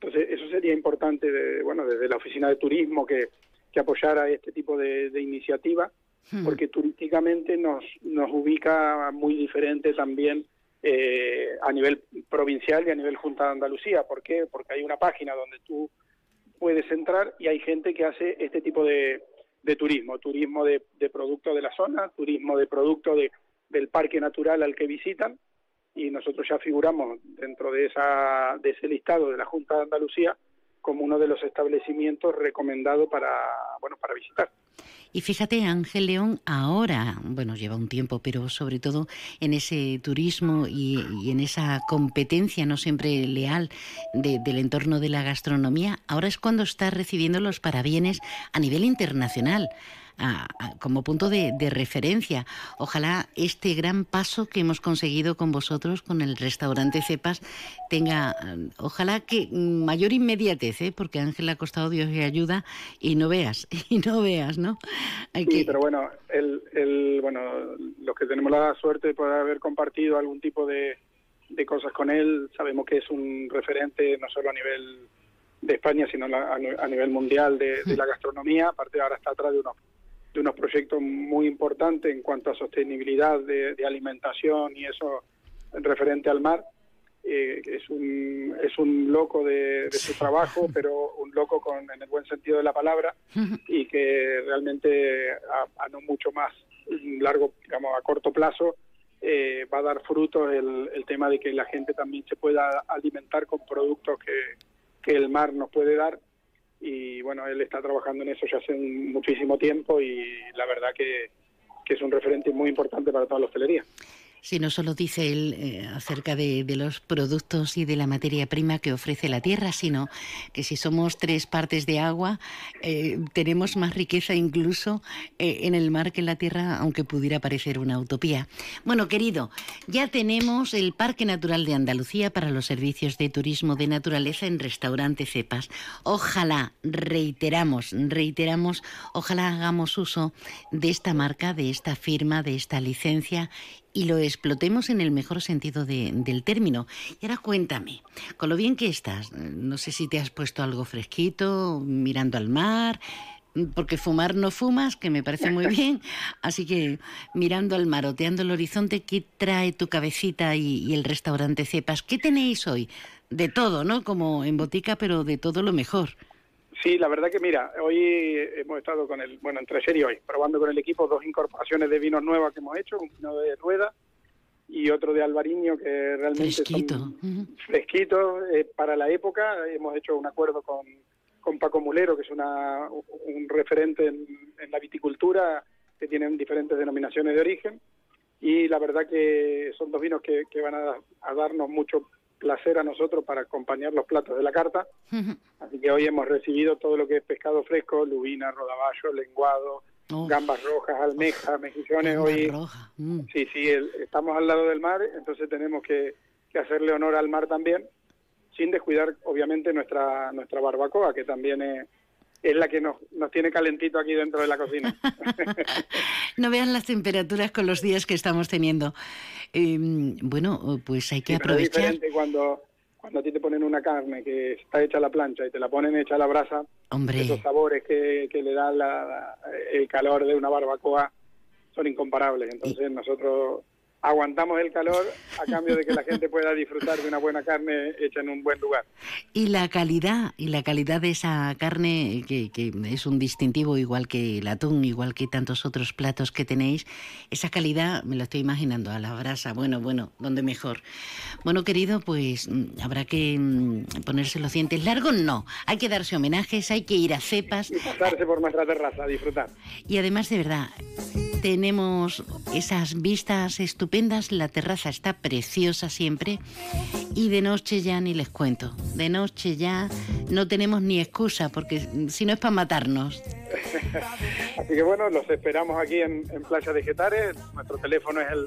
entonces eso sería importante de, bueno desde la oficina de turismo que, que apoyara este tipo de, de iniciativa hmm. porque turísticamente nos nos ubica muy diferente también eh, a nivel provincial y a nivel Junta de Andalucía. ¿Por qué? Porque hay una página donde tú puedes entrar y hay gente que hace este tipo de, turismo, turismo de, de producto de la zona, turismo de producto de, del parque natural al que visitan y nosotros ya figuramos dentro de, esa, de ese listado de la Junta de Andalucía como uno de los establecimientos recomendados para, bueno, para visitar. Y fíjate, Ángel León ahora, bueno, lleva un tiempo, pero sobre todo en ese turismo y, en esa competencia no siempre leal del entorno de la gastronomía, ahora es cuando está recibiendo los parabienes a nivel internacional como punto de, referencia. Ojalá este gran paso que hemos conseguido con vosotros, con el restaurante Cepas, tenga, ojalá que mayor inmediatez, ¿eh? porque Ángel ha costado Dios y ayuda y no veas, <laughs> y no veas, ¿no? sí, pero bueno, el, el, bueno, los que tenemos la suerte de poder haber compartido algún tipo de, de cosas con él, sabemos que es un referente no solo a nivel de España, sino a, nivel mundial de, de, la gastronomía. Aparte, ahora está atrás de unos de unos proyectos muy importantes en cuanto a sostenibilidad de, alimentación y eso referente al mar. Eh, es, un, es un loco de, su trabajo, <laughs> pero un loco con, en el buen sentido de la palabra <laughs> y que realmente a, no mucho más largo, digamos, a corto plazo, eh, va a dar frutos el, el, tema de que la gente también se pueda alimentar con productos que, que el mar nos puede dar y bueno, él está trabajando en eso ya hace muchísimo tiempo y la verdad que, que es un referente muy importante para toda la hostelería. Sí, no solo dice él eh, acerca de, los productos y de la materia prima que ofrece la tierra, sino que si somos tres partes de agua, eh, tenemos más riqueza incluso eh, en el mar que en la tierra, aunque pudiera parecer una utopía. Bueno, querido, ya tenemos el Parque Natural de Andalucía para los servicios de turismo de naturaleza en restaurante Cepas. Ojalá, reiteramos, reiteramos, ojalá hagamos uso de esta marca, de esta firma, de esta licencia y lo explotemos en el mejor sentido del término. Y ahora cuéntame, con lo bien que estás, no sé si te has puesto algo fresquito, mirando al mar, porque fumar no fumas, que me parece muy <laughs> bien. Así que mirando al mar, oteando el horizonte, ¿qué trae tu cabecita y, el restaurante Cepas? ¿Qué tenéis hoy? De todo, ¿no? Como en botica, pero de todo lo mejor. Sí, la verdad que mira, hoy hemos estado con el, bueno, entre ayer y hoy, probando con el equipo dos incorporaciones de vinos nuevas que hemos hecho, un vino de rueda y otro de albariño que realmente fresquito, son fresquitos eh, para la época. Hemos hecho un acuerdo con, con Paco Mulero, que es una, un referente en, la viticultura, que tienen diferentes denominaciones de origen. Y la verdad que son dos vinos que, que van a, a darnos mucho placer a nosotros para acompañar los platos de la carta. <laughs> Así que hoy hemos recibido todo lo que es pescado fresco, lubina, rodaballo, lenguado, gambas rojas, almejas, mejillones. Hoy, mm. sí, sí, estamos al lado del mar, entonces tenemos que, que hacerle honor al mar también, sin descuidar, obviamente, nuestra nuestra barbacoa, que también es, es la que nos, nos tiene calentito aquí dentro de la cocina. <laughs> no vean las temperaturas con los días que estamos teniendo. Em, bueno, pues hay que aprovechar. Es diferente cuando, cuando a ti te ponen una carne que está hecha a la plancha y te la ponen hecha a la brasa, Hombre. esos sabores que, que le da el calor de una barbacoa son incomparables. Entonces nosotros aguantamos el calor a cambio de que la gente pueda disfrutar de una buena carne hecha en un buen lugar. Y la calidad, y la calidad de esa carne, que, que, es un distintivo igual que el atún, igual que tantos otros platos que tenéis, esa calidad me lo estoy imaginando a la brasa, bueno, bueno, donde mejor. Bueno, querido, pues mm, habrá que mm, ponerse los dientes largos, no, hay que darse homenajes, hay que ir a cepas. Y pasarse por nuestra terraza, a disfrutar. Y además, de verdad, tenemos esas vistas estupendas, la terraza está preciosa siempre y de noche ya ni les cuento. De noche ya no tenemos ni excusa porque si no es para matarnos. <laughs> Así que bueno, los esperamos aquí en, Playa de Getares. Nuestro teléfono es el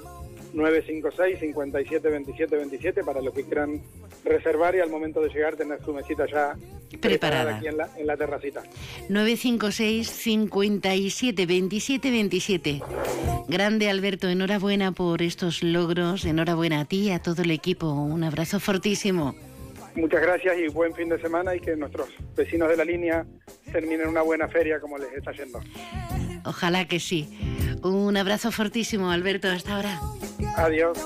956 57 27 27 para los que quieran reservar y al momento de llegar tener su mesita ya preparada, aquí en la, en la terracita. 956 57 27 27. Grande Alberto, enhorabuena por estos logros, enhorabuena a ti y a todo el equipo. Un abrazo fortísimo. Muchas gracias y buen fin de semana y que nuestros vecinos de la línea terminen una buena feria como les está yendo. Ojalá que sí. Un abrazo fortísimo, Alberto, hasta ahora. Adiós.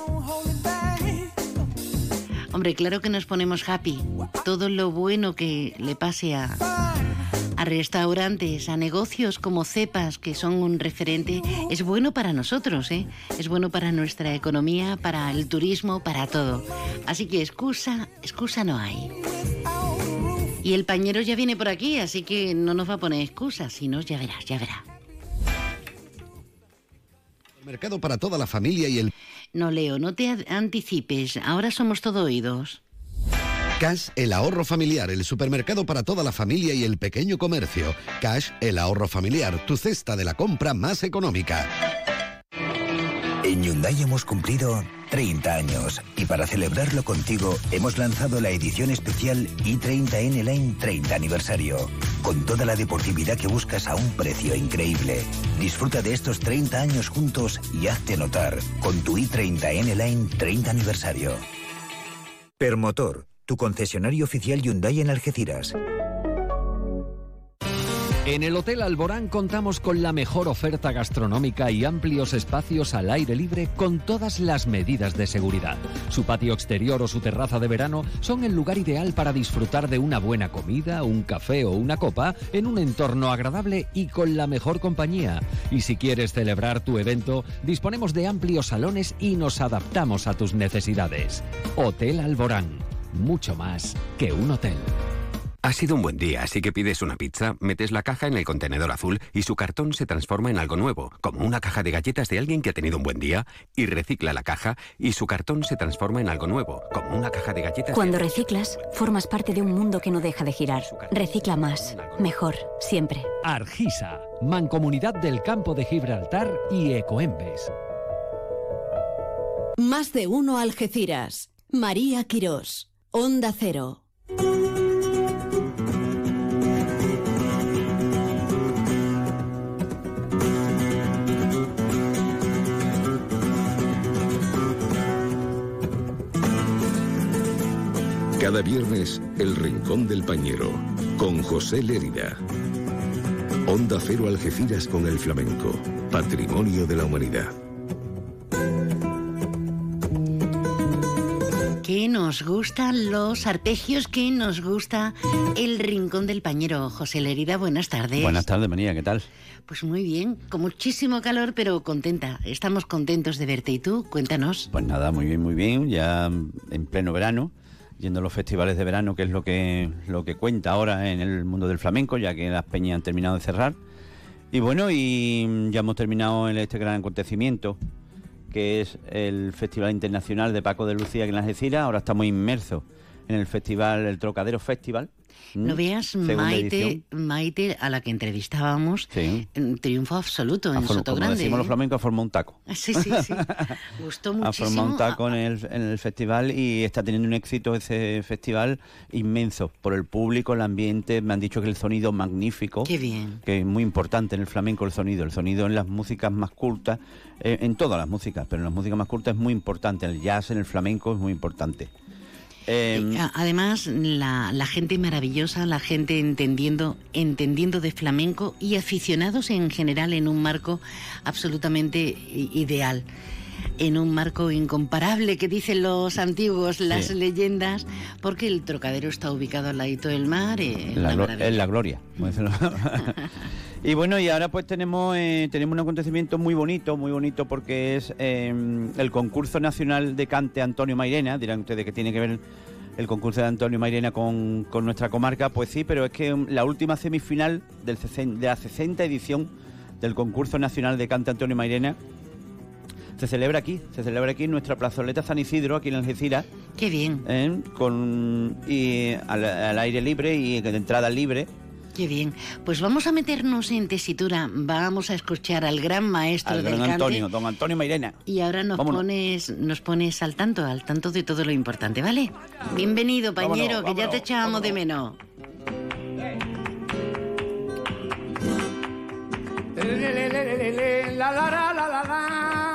Hombre, claro que nos ponemos happy. Todo lo bueno que le pase a, a restaurantes, a negocios como cepas, que son un referente, es bueno para nosotros, ¿eh? es bueno para nuestra economía, para el turismo, para todo. Así que excusa, excusa no hay. Y el pañero ya viene por aquí, así que no nos va a poner excusas, sino ya verás, ya verás. Mercado para toda la familia y el... No, Leo, no te anticipes, ahora somos todo oídos. Cash, el ahorro familiar, el supermercado para toda la familia y el pequeño comercio. Cash, el ahorro familiar, tu cesta de la compra más económica. En Hyundai hemos cumplido 30 años y para celebrarlo contigo hemos lanzado la edición especial i30N Line 30 aniversario. Con toda la deportividad que buscas a un precio increíble. Disfruta de estos 30 años juntos y hazte notar con tu i30N Line 30 aniversario. Permotor tu concesionario oficial Hyundai en Algeciras. En el Hotel Alborán contamos con la mejor oferta gastronómica y amplios espacios al aire libre con todas las medidas de seguridad. Su patio exterior o su terraza de verano son el lugar ideal para disfrutar de una buena comida, un café o una copa en un entorno agradable y con la mejor compañía. Y si quieres celebrar tu evento, disponemos de amplios salones y nos adaptamos a tus necesidades. Hotel Alborán mucho más que un hotel. Ha sido un buen día, así que pides una pizza, metes la caja en el contenedor azul y su cartón se transforma en algo nuevo, como una caja de galletas de alguien que ha tenido un buen día, y recicla la caja y su cartón se transforma en algo nuevo, como una caja de galletas. Cuando reciclas, formas parte de un mundo que no deja de girar. Recicla más, mejor, siempre. Argisa, Mancomunidad del Campo de Gibraltar y Ecoembes. Más de uno Algeciras. María Quirós. Onda Cero. Cada viernes, El Rincón del Pañero, con José Lérida. Onda Cero Algeciras con el flamenco, patrimonio de la humanidad. Nos gustan los arpegios, que nos gusta el rincón del pañero. José Lerida, buenas tardes. Buenas tardes, María, ¿qué tal? Pues muy bien, con muchísimo calor, pero contenta. Estamos contentos de verte. ¿Y tú? Cuéntanos. Pues nada, muy bien, muy bien. Ya en pleno verano, yendo a los festivales de verano, que es lo que, lo que cuenta ahora en el mundo del flamenco, ya que las peñas han terminado de cerrar. Y bueno, y ya hemos terminado en este gran acontecimiento que es el Festival Internacional de Paco de Lucía en las Algeciras. Ahora estamos inmersos en el festival, el Trocadero Festival, no mm. veas Maite, Maite, a la que entrevistábamos, en triunfo absoluto en Soto Como Grande. decimos los ¿eh? flamencos, ha formado un taco. Sí, sí, sí. <laughs> Gustó muchísimo. Ha formado un taco en el, en el festival y está teniendo un éxito ese festival inmenso por el público, el ambiente. Me han dicho que el sonido magnífico. Qué bien. Que es muy importante en el flamenco el sonido. El sonido en las músicas más cultas, eh, en todas las músicas, pero en las músicas más cultas es muy importante. El jazz en el flamenco es muy importante. Em, además, la, gente maravillosa, la gente entendiendo, entendiendo de flamenco y aficionados en general en un marco absolutamente ideal en un marco incomparable que dicen los antiguos, las leyendas, porque el trocadero está ubicado al ladito del mar. Eh, en la, gloria. <laughs> y bueno, y ahora pues tenemos, eh, tenemos un acontecimiento muy bonito, muy bonito porque es em, el concurso nacional de cante Antonio Mairena, dirán ustedes que tiene que ver el concurso de Antonio Mairena con, con nuestra comarca, pues sí, pero es que la última semifinal del, de la 60 edición del concurso nacional de cante Antonio Mairena se celebra aquí, se celebra aquí en nuestra plazoleta San Isidro, aquí en Algeciras. Qué bien. ¿eh? Con, y al, aire libre y de entrada libre. Qué bien. Pues vamos a meternos en tesitura. Vamos a escuchar al gran maestro del gran Antonio, don Antonio Mairena. Y ahora nos pones, nos pones al tanto, al tanto de todo lo importante, ¿vale? Bienvenido, pañero, que ya te echábamos de menos. La la la la la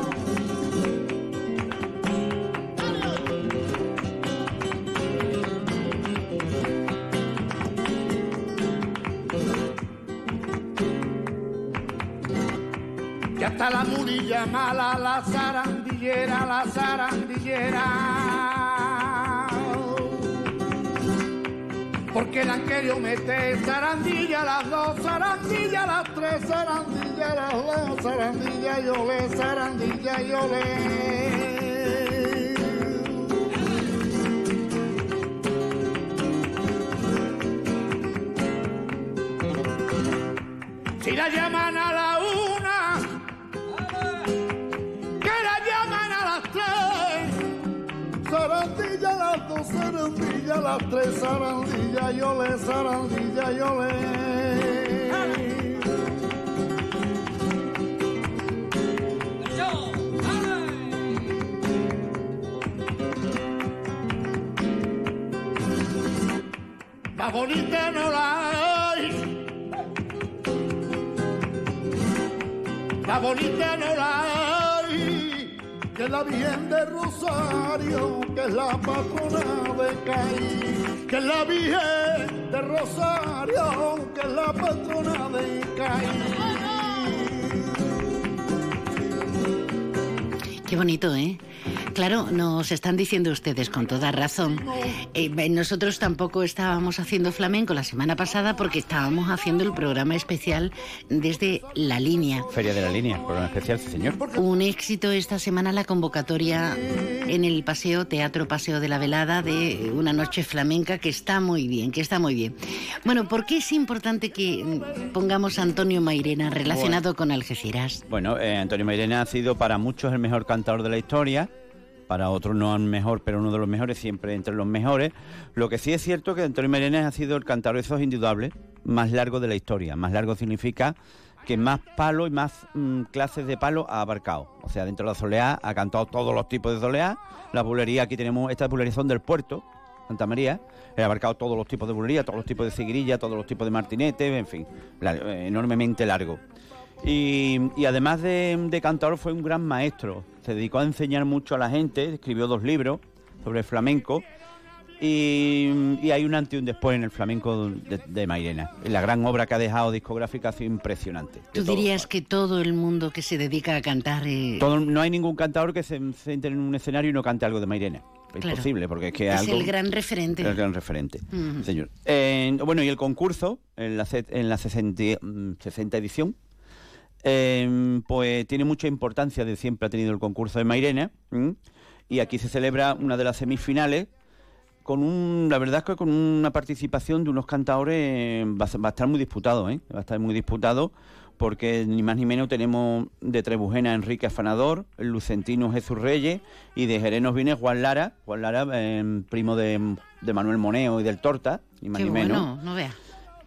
que hasta la murilla mala, la zarandillera, la zarandillera. Porque la han querido meter zarandilla, las dos zarandillas, las tres zarandillas, las dos zarandillas, yo le, zarandilla, yo le. Si la llaman a la las tres zarandilla, yo le, zarandilla, yo le. Más bonita no la hay. La bonita no la hay, que la Virgen de Rosario, que es la patrona de Caí, que la Virgen de Rosario, que es la patrona de Caí. Qué bonito, ¿eh? Claro, nos están diciendo ustedes con toda razón. Eh, nosotros tampoco estábamos haciendo flamenco la semana pasada porque estábamos haciendo el programa especial desde La Línea. Feria de la Línea, programa especial, sí, señor. Un éxito esta semana la convocatoria en el Paseo, Teatro Paseo de la Velada, de una noche flamenca que está muy bien, que está muy bien. Bueno, ¿por qué es importante que pongamos a Antonio Mairena relacionado con Algeciras? Bueno, eh, Antonio Mairena ha sido para muchos el mejor cantador de la historia para otros no el mejor, pero uno de los mejores, siempre entre los mejores. Lo que sí es cierto que Antonio Merenes ha sido el es indudable, más largo de la historia. Más largo significa que más palo y más mm, clases de palo ha abarcado. O sea, dentro de la soleá ha cantado todos los tipos de soleá. La bulería, aquí tenemos esta bulería del puerto, Santa María, ha abarcado todos los tipos de bulería, todos los tipos de seguirilla, todos los tipos de martinete, en fin, enormemente largo. Y, además de, de, cantador fue un gran maestro. Se dedicó a enseñar mucho a la gente, escribió dos libros sobre flamenco. Y, hay un antes y un después en el flamenco de, de, Mairena. La gran obra que ha dejado discográfica ha sido impresionante. ¿Tú dirías que todo el mundo que se dedica a cantar... Eh... Todo, no hay ningún cantador que se entre en un escenario y no cante algo de Mairena. Es Claro. posible, porque es que Es algo... el gran referente. El gran referente, señor. Eh, bueno, y el concurso, en la, en la 60, mm, 60 edición, eh, pues tiene mucha importancia, de siempre ha tenido el concurso de Mairena, y aquí se celebra una de las semifinales con un, la verdad es que con una participación de unos cantadores eh, va a, ser- va a estar muy disputado, ¿eh? va a estar muy disputado porque ni más ni menos tenemos de Trebujena Enrique Afanador, el Lucentino Jesús Reyes y de Jerez nos viene Juan Lara, Juan Lara, eh, primo de, de Manuel Moneo y del Torta, ni más Qué ni menos no veas.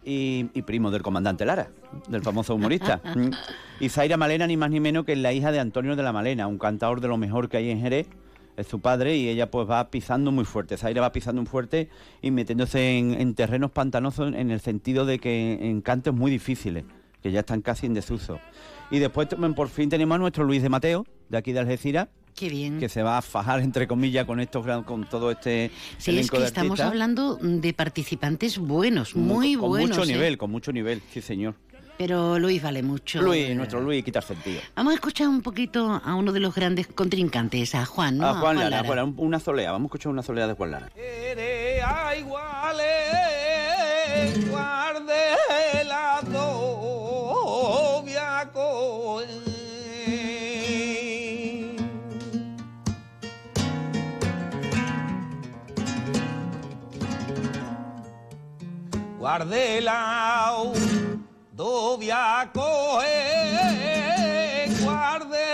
Y, y primo del comandante Lara, del famoso humorista. <laughs> Mm. y Zaira Malena, ni más ni menos que es la hija de Antonio de la Malena, un cantador de lo mejor que hay en Jerez. Es su padre y ella pues va pisando muy fuerte. Zaira va pisando muy fuerte y metiéndose en, en terrenos pantanosos en el sentido de que en cantos muy difíciles, que ya están casi en desuso. Y después por fin tenemos a nuestro Luis de Mateo, de aquí de Algeciras, Qué bien. que se va a fajar entre comillas con estos gran- con todo este Sí, es que de estamos hablando de participantes buenos, muy con buenos. mucho ¿eh? nivel, con mucho nivel, sí señor. Pero Luis vale mucho. Luis, nuestro Luis, quita el sentido. Vamos a escuchar un poquito a uno de los grandes contrincantes, a Juan, ¿no? a Juan Lara, Juan Lara, una solea, vamos a escuchar una solea de Juan Lara. a iguales guarde guarde la novia coe guarde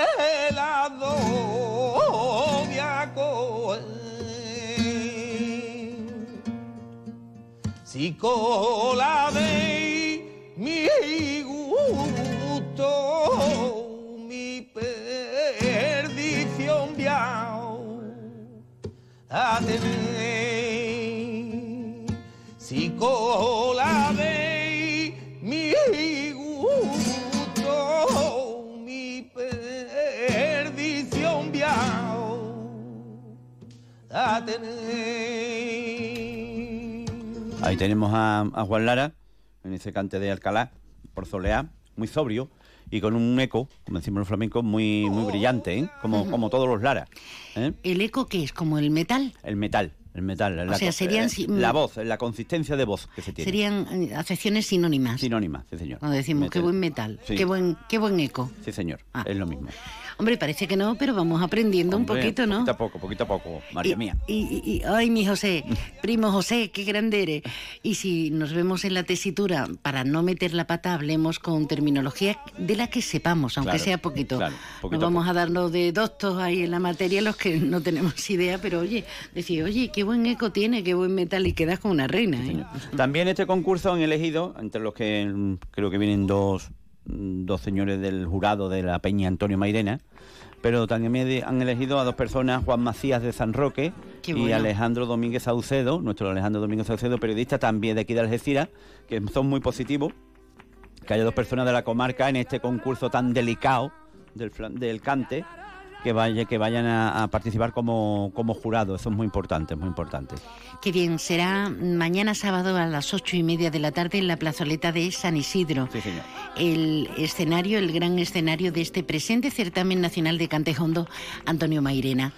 la novia coe si cola veis mi gusto, mi perdición viao a tener. Si cola veis mi gusto, mi perdición viao a tener. Ahí tenemos a, a Juan Lara, en ese cante de Alcalá, por soleá, muy sobrio. y con un eco, como decimos los flamencos, muy, muy brillante, ¿eh? como, como todos los Lara. ¿eh? ¿El eco qué es? ¿Como el metal? El metal, el metal. la, sea, serían la voz, la consistencia de voz que se tiene. Serían eh, acepciones sinónimas. Sinónima, sí señor. Cuando decimos qué buen metal, Sí. qué buen, qué buen eco. Sí señor, es lo mismo. Hombre, parece que no, pero vamos aprendiendo Hombre, un poquito, ¿no? Poquito a poco, poquito a poco, María Y- mía. Y, y- ay, mi José, primo José, qué grande eres. Y si nos vemos en la tesitura, para no meter la pata, hablemos con terminología de la que sepamos, aunque Claro, sea poquito. claro, poquito no a vamos a darnos de doctos ahí en la materia los que no tenemos idea, pero oye, decir, oye, qué buen eco tiene, qué buen metal, y quedas como una reina. ¿eh? También este concurso han elegido, entre los que mm, creo que vienen dos, mm, dos señores del jurado de la Peña Antonio Mairena, pero también han elegido a dos personas, Juan Macías de San Roque Qué y bueno. Alejandro Domínguez Saucedo, nuestro Alejandro Domínguez Saucedo, periodista también de aquí de Algeciras, que son muy positivos, que haya dos personas de la comarca en este concurso tan delicado del, del cante, que, vaya, que vayan a, a participar como, como jurado. Eso es muy importante, muy importante. Qué bien, será mañana sábado a las ocho y media de la tarde en la plazoleta de San Isidro. Sí, señor. El escenario, el gran escenario de este presente certamen nacional de Cantejondo, Antonio Mairena.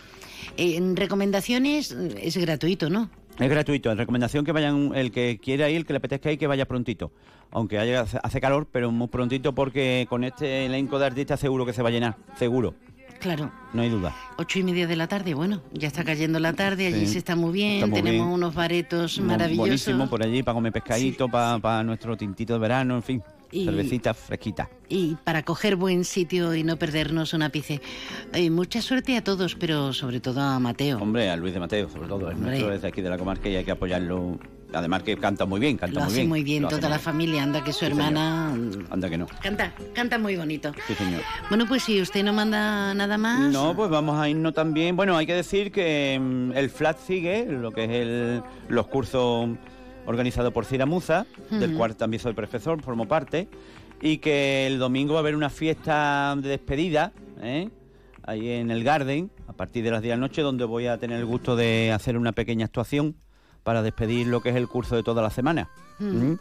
Eh, En recomendaciones eh, es gratuito, ¿no? Es gratuito, en recomendación que vayan, el que quiera ir, el que le apetezca ir, que vaya prontito. Aunque haya, hace calor, pero muy prontito porque con este elenco de artistas seguro que se va a llenar, seguro, Claro. no hay duda. Ocho y media de la tarde, bueno, ya está cayendo la tarde, allí Sí, se está muy bien, está muy tenemos bien. unos baretos maravillosos. Buenísimo por allí, para comer pescadito, para, nuestro tintito de verano, en fin, Y- cervecita fresquita. Y para coger buen sitio y no perdernos un ápice. Eh, mucha suerte a todos, pero sobre todo a Mateo. Hombre, a Luis de Mateo, sobre todo, es nuestro desde aquí de la comarca y hay que apoyarlo. Además que canta muy bien, canta Lo muy hace bien. muy bien Lo toda la familia, anda que su Sí, señor. hermana Anda que no. canta, canta muy bonito. Sí, señor. Bueno, pues si usted no manda nada más. No, pues vamos a irnos también. Bueno, hay que decir que mm, el FLAT sigue, lo que es el, los cursos organizados por Ciramuza, del Ujú. cual también soy profesor, formo parte, y que el domingo va a haber una fiesta de despedida, ¿eh? ahí en el Garden, a partir de las 10 de la noche, donde voy a tener el gusto de hacer una pequeña actuación para despedir lo que es el curso de toda la semana. Mm. ¿Mm?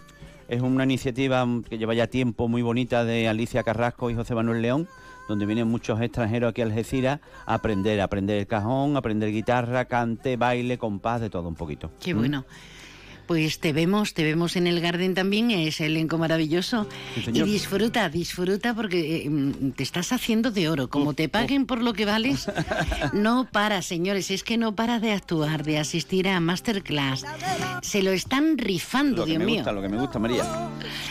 Es una iniciativa que lleva ya tiempo muy bonita de Alicia Carrasco y José Manuel León, donde vienen muchos extranjeros aquí a Algeciras a aprender, a aprender el cajón, a aprender guitarra, cante, baile, compás, de todo un poquito. Qué ¿Mm? Pues te vemos, te vemos en el Garden también, es elenco maravilloso. Sí, y disfruta, disfruta porque eh, mm, te estás haciendo de oro. Como te paguen por lo que vales, <laughs> no para, señores, es que no para de actuar, de asistir a masterclass. Se lo están rifando, Lo que Dios me mío. gusta, lo que me gusta, María.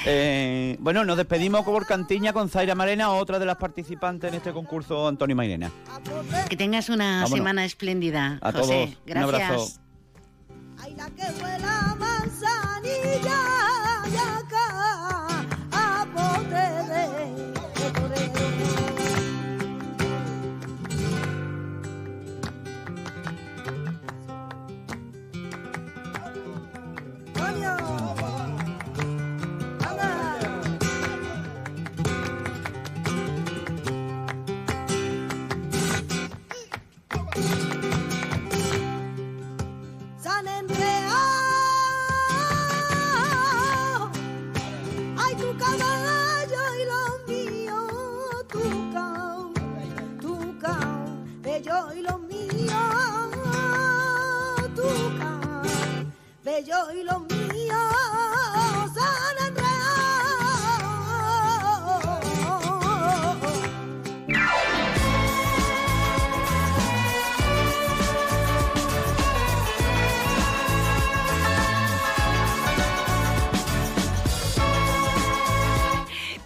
Eh, bueno, nos despedimos por Cantiña con Zaira Marena, otra de las participantes en este concurso, Antonio Mairena. Que tengas una Vámonos. semana espléndida, A José. todos, un Gracias. Abrazo. la manzanilla y acá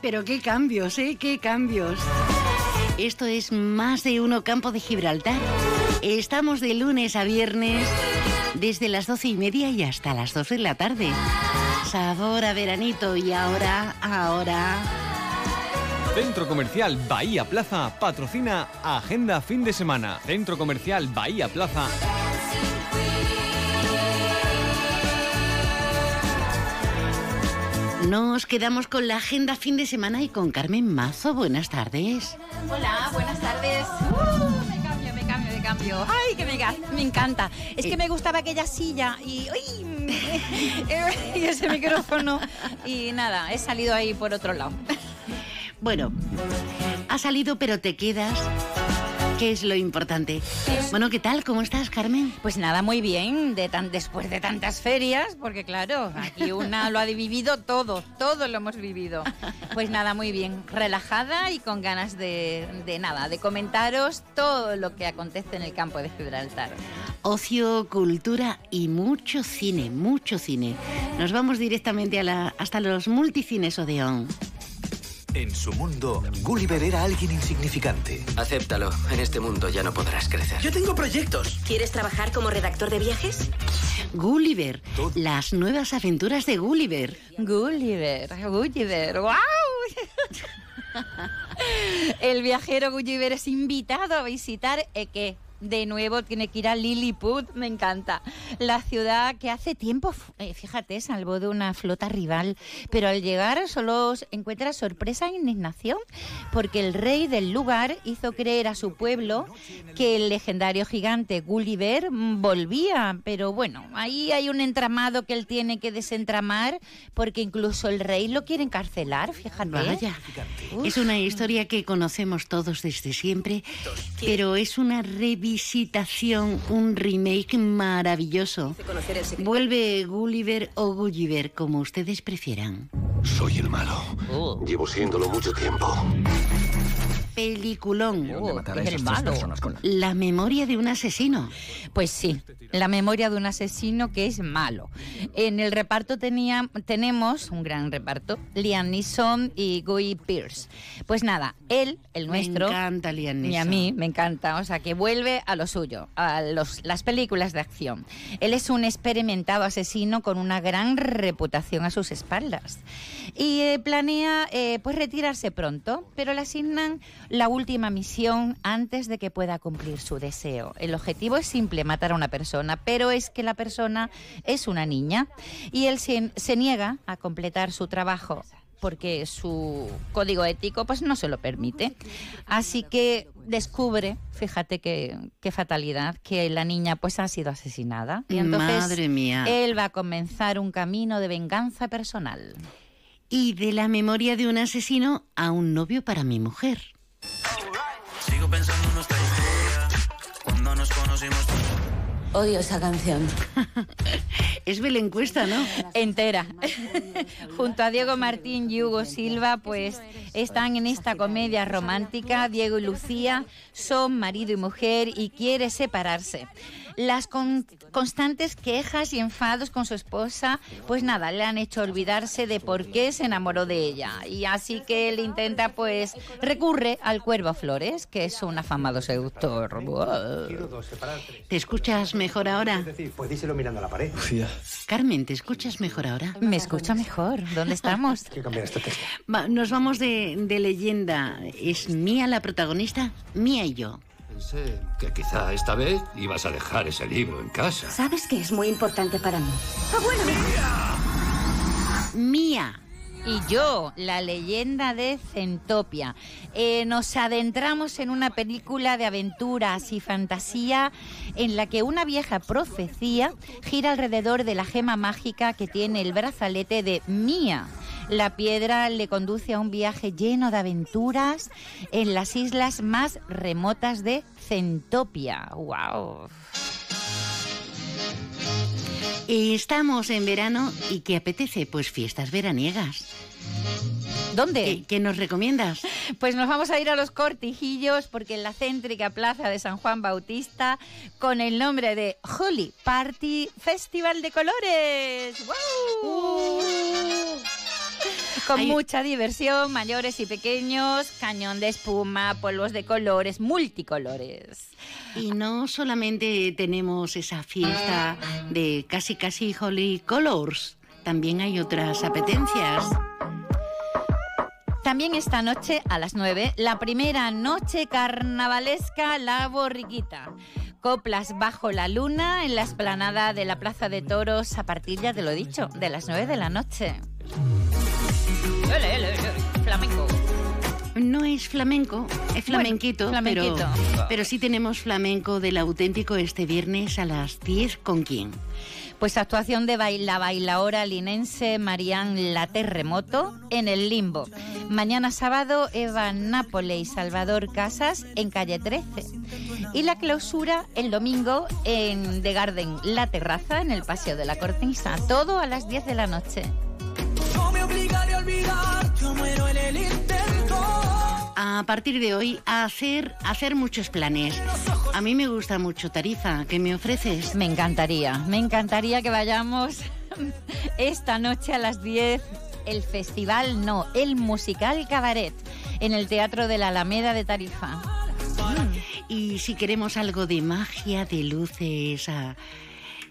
Pero qué cambios, ¿eh? Qué cambios. Esto es más de uno Campo de Gibraltar. Estamos de lunes a viernes desde las doce y media y hasta las dos de la tarde. Sabor a veranito y ahora, ahora... Centro Comercial Bahía Plaza patrocina Agenda Fin de Semana. Centro Comercial Bahía Plaza. Nos quedamos con la agenda fin de semana y con Carmen Mazo. Buenas tardes. Hola, buenas tardes. Uh, me cambio, me cambio, me cambio. Ay, que me, me encanta. Es que me gustaba aquella silla y, uy, <laughs> y ese micrófono. Y nada, he salido ahí por otro lado. Bueno, ha salido pero te quedas. ¿Qué es lo importante? Bueno, ¿qué tal? ¿Cómo estás, Carmen? Pues nada, muy bien, de tan, después de tantas ferias, porque claro, aquí una lo ha vivido todo, todo lo hemos vivido. Pues nada, muy bien, relajada y con ganas de, de nada, de comentaros todo lo que acontece en el campo de Gibraltar. Ocio, cultura y mucho cine, mucho cine. Nos vamos directamente a la, hasta los multicines Odeón. En su mundo, Gulliver era alguien insignificante. Acéptalo. En este mundo ya no podrás crecer. Yo tengo proyectos. ¿Quieres trabajar como redactor de viajes? Gulliver, las nuevas aventuras de Gulliver. Gulliver, Gulliver, ¡wow! El viajero Gulliver es invitado a visitar Eke. De nuevo tiene que ir a Lilliput, me encanta. La ciudad que hace tiempo, eh, fíjate, salvó de una flota rival, pero al llegar solo encuentra sorpresa e indignación, porque el rey del lugar hizo creer a su pueblo que el legendario gigante Gulliver volvía, pero bueno, ahí hay un entramado que él tiene que desentramar, porque incluso el rey lo quiere encarcelar, fíjate. Vaya, es una historia que conocemos todos desde siempre, pero es una revisitación, un remake maravilloso. Vuelve Gulliver o Gulliver, como ustedes prefieran. Soy el malo. Llevo siéndolo mucho tiempo. Peliculón. es el malo. personas La memoria de un asesino. Pues sí, la memoria de un asesino que es malo. En el reparto tenía, tenemos un gran reparto, Liam Neeson y Guy Pearce. Pues nada, él, el nuestro... Me encanta Liam Y a Neeson. mí me encanta, o sea, que vuelve a lo suyo, a los- las películas de acción. Él es un experimentado asesino con una gran reputación a sus espaldas. Y eh, planea eh, pues retirarse pronto, pero le asignan la última misión antes de que pueda cumplir su deseo. El objetivo es simple, matar a una persona, pero es que la persona es una niña y él se, se niega a completar su trabajo porque su código ético pues no se lo permite. Así que descubre, fíjate qué, qué fatalidad, que la niña pues ha sido asesinada. Y entonces Madre mía. él va a comenzar un camino de venganza personal. Y de la memoria de un asesino a un novio para mi mujer. Sigo pensando en nuestra idea. Cuando nos conocimos. Odio esa canción. <laughs> es Belén Cuesta, ¿no? Entera. <laughs> Junto a Diego Martín y Hugo Silva, pues están en esta comedia romántica. Diego y Lucía son marido y mujer y quiere separarse. Las con- constantes quejas y enfados con su esposa, pues nada, le han hecho olvidarse de por qué se enamoró de ella. Y así que él intenta, pues, recurre al Cuervo Flores, que es un afamado seductor. ¿Te escuchas mejor ahora? pues díselo mirando a la pared. Carmen, ¿te escuchas mejor ahora? Me escucha mejor. ¿Dónde estamos? Quiero cambiar este. Va, nos vamos de, de leyenda. ¿Es Mía la protagonista? Mía y yo. Pensé que quizá esta vez ibas a dejar ese libro en casa. ¿Sabes que es muy importante para mí? Mía. Y yo, la leyenda de Centopia. Eh, nos adentramos en una película de aventuras y fantasía en la que una vieja profecía gira alrededor de la gema mágica que tiene el brazalete de Mía. La piedra le conduce a un viaje lleno de aventuras en las islas más remotas de Centopia. ¡Wow! Estamos en verano y ¿qué apetece? Pues fiestas veraniegas. ¿Dónde? ¿Qué, qué nos recomiendas? <laughs> Pues nos vamos a ir a los cortijillos porque en la céntrica plaza de San Juan Bautista, con el nombre de Holy Party Festival de Colores. ¡Guau! Con mucha diversión, mayores y pequeños, cañón de espuma, polvos de colores, multicolores. Y no solamente tenemos esa fiesta de casi casi Holy Colors, también hay otras apetencias. También esta noche a las 9, la primera noche carnavalesca La Borriquita. Coplas bajo la luna en la esplanada de la Plaza de Toros a partir, ya te lo dicho, de las 9 de la noche. Ele, ele, ele, Flamenco. No es flamenco, es flamenquito, flamenquito. Pero, pero sí tenemos flamenco del auténtico este viernes a las 10 con quién. Pues actuación de baila bailaora linense Marianne La Terremoto en el Limbo. Mañana sábado, Eva Nápole y Salvador Casas en calle 13. Y la clausura el domingo en The Garden, La Terraza, en el Paseo de la Cortisa. Todo a las 10 de la noche. Yo muero en el intento. A partir de hoy, a hacer, a hacer muchos planes. A mí me gusta mucho Tarifa. ¿Qué me ofreces? Me encantaría, me encantaría que vayamos <laughs> esta noche a las 10. El festival, no, el musical cabaret en el Teatro de la Alameda de Tarifa. Y si queremos algo de magia, de luces, a-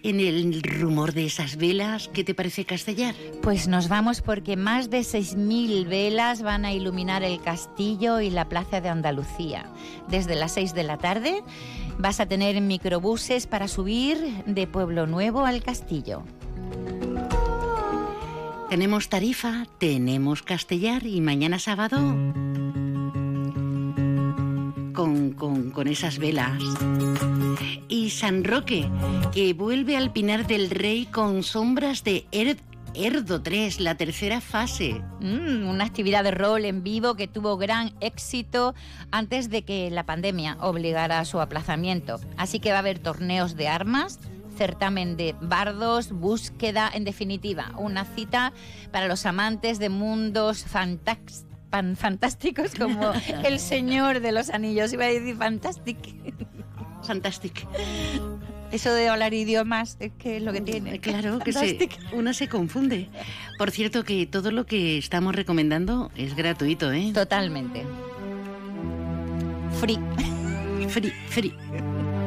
en el rumor de esas velas, ¿qué te parece Castellar? Pues nos vamos porque más de 6.000 velas van a iluminar el castillo y la plaza de Andalucía. Desde las 6 de la tarde vas a tener microbuses para subir de Pueblo Nuevo al castillo. Tenemos Tarifa, tenemos Castellar y mañana sábado con, con- con esas velas. Y San Roque, que vuelve al Pinar del Rey con sombras de Er- Erdo 3, la tercera fase. Mm, una actividad de rol en vivo que tuvo gran éxito antes de que la pandemia obligara a su aplazamiento. Así que va a haber torneos de armas, certamen de bardos, búsqueda, en definitiva, una cita para los amantes de mundos fantax- pan- fantásticos como <laughs> El Señor de los Anillos. Iba a decir fantastic. Fantastic. Eso de hablar idiomas es que es lo que tiene. Claro que se, una se confunde. Por cierto que todo lo que estamos recomendando es gratuito, ¿eh? Totalmente. Free. Free, free.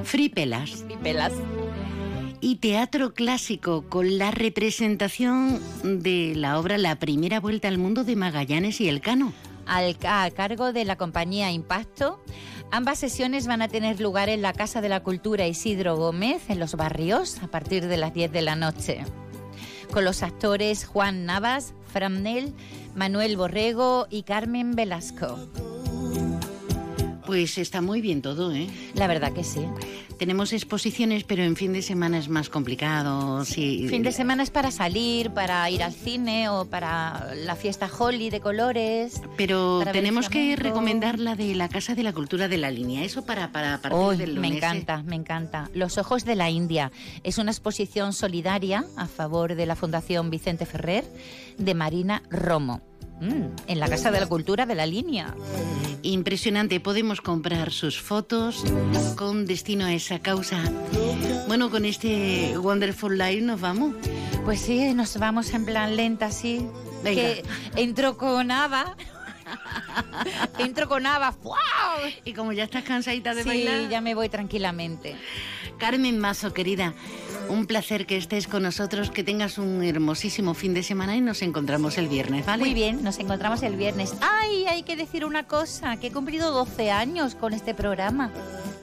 Free pelas. Free pelas. Y teatro clásico con la representación de la obra La primera vuelta al mundo de Magallanes y Elcano. al, a cargo de la compañía Impacto. Ambas sesiones van a tener lugar en la Casa de la Cultura Isidro Gómez, en Los Barrios, a partir de las 10 de la noche. Con los actores Juan Navas, Fran Nel, Manuel Borrego y Carmen Velasco. Pues está muy bien todo, ¿eh? La verdad que sí. Tenemos exposiciones, pero en fin de semana es más complicado. Sí. Fin de semana es para salir, para ir al cine o para la fiesta Holly de colores. Pero tenemos que recomendar la de la Casa de la Cultura de la Línea. Eso para, para partir del me lunes. ¿eh? encanta, me encanta. Los Ojos de la India es una exposición solidaria a favor de la Fundación Vicente Ferrer de Marina Romo. Mm, en la Casa de la Cultura de la Línea. Impresionante, podemos comprar sus fotos con destino a esa causa. Bueno, con este Wonderful Life nos vamos. Pues sí, nos vamos en plan lenta, sí. Venga. Que entro con Ava. <laughs> entro con Ava. ¡Wow! Y como ya estás cansadita de sí, bailar. ya me voy tranquilamente. Carmen Mazo, querida, un placer que estés con nosotros, que tengas un hermosísimo fin de semana y nos encontramos el viernes, ¿vale? Muy bien, nos encontramos el viernes. ¡Ay! Hay que decir una cosa, que he cumplido 12 años con este programa.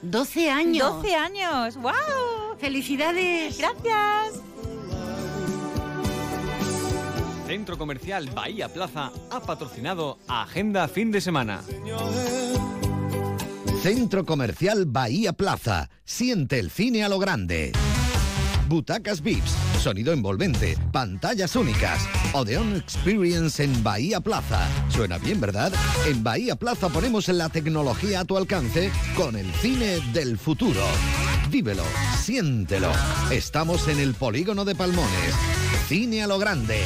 12 años. 12 años. ¡Wow! ¡Felicidades! Gracias. Centro Comercial Bahía Plaza ha patrocinado Agenda Fin de Semana. Centro Comercial Bahía Plaza. Siente el cine a lo grande. Butacas VIPs, sonido envolvente, pantallas únicas. Odeon Experience en Bahía Plaza. Suena bien, ¿verdad? En Bahía Plaza ponemos la tecnología a tu alcance con el cine del futuro. Vívelo, siéntelo. Estamos en el polígono de Palmones. Cine a lo grande.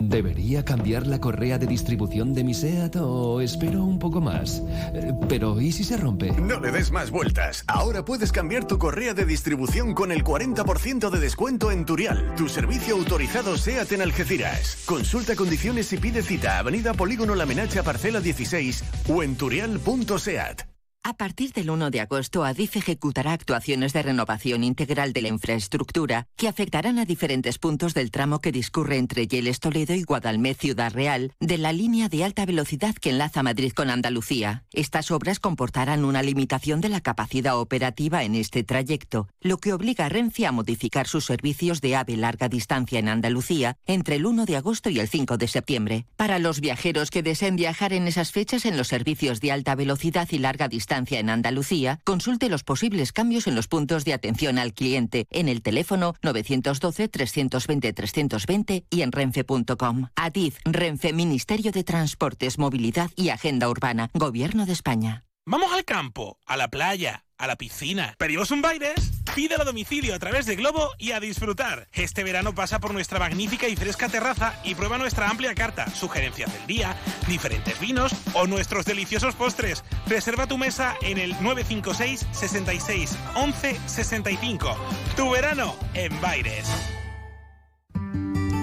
¿Debería cambiar la correa de distribución de mi SEAT o espero un poco más? Eh, Pero ¿y si se rompe? No le des más vueltas. Ahora puedes cambiar tu correa de distribución con el 40% de descuento en Turial, tu servicio autorizado SEAT en Algeciras. Consulta condiciones y pide cita Avenida Polígono La Menacha Parcela 16 o en turial.seat. A partir del 1 de agosto, Adif ejecutará actuaciones de renovación integral de la infraestructura que afectarán a diferentes puntos del tramo que discurre entre Yeles Toledo y Guadalmé Ciudad Real de la línea de alta velocidad que enlaza Madrid con Andalucía. Estas obras comportarán una limitación de la capacidad operativa en este trayecto, lo que obliga a Renfe a modificar sus servicios de AVE larga distancia en Andalucía entre el 1 de agosto y el 5 de septiembre. Para los viajeros que deseen viajar en esas fechas en los servicios de alta velocidad y larga distancia, en Andalucía, consulte los posibles cambios en los puntos de atención al cliente en el teléfono 912-320-320 y en renfe.com. ADIZ, Renfe, Ministerio de Transportes, Movilidad y Agenda Urbana, Gobierno de España. Vamos al campo, a la playa, a la piscina. ¿Pedimos un Baires? Pídelo a domicilio a través de Globo y a disfrutar. Este verano pasa por nuestra magnífica y fresca terraza y prueba nuestra amplia carta, sugerencias del día, diferentes vinos o nuestros deliciosos postres. Reserva tu mesa en el 956 66 11 65. Tu verano en Baires.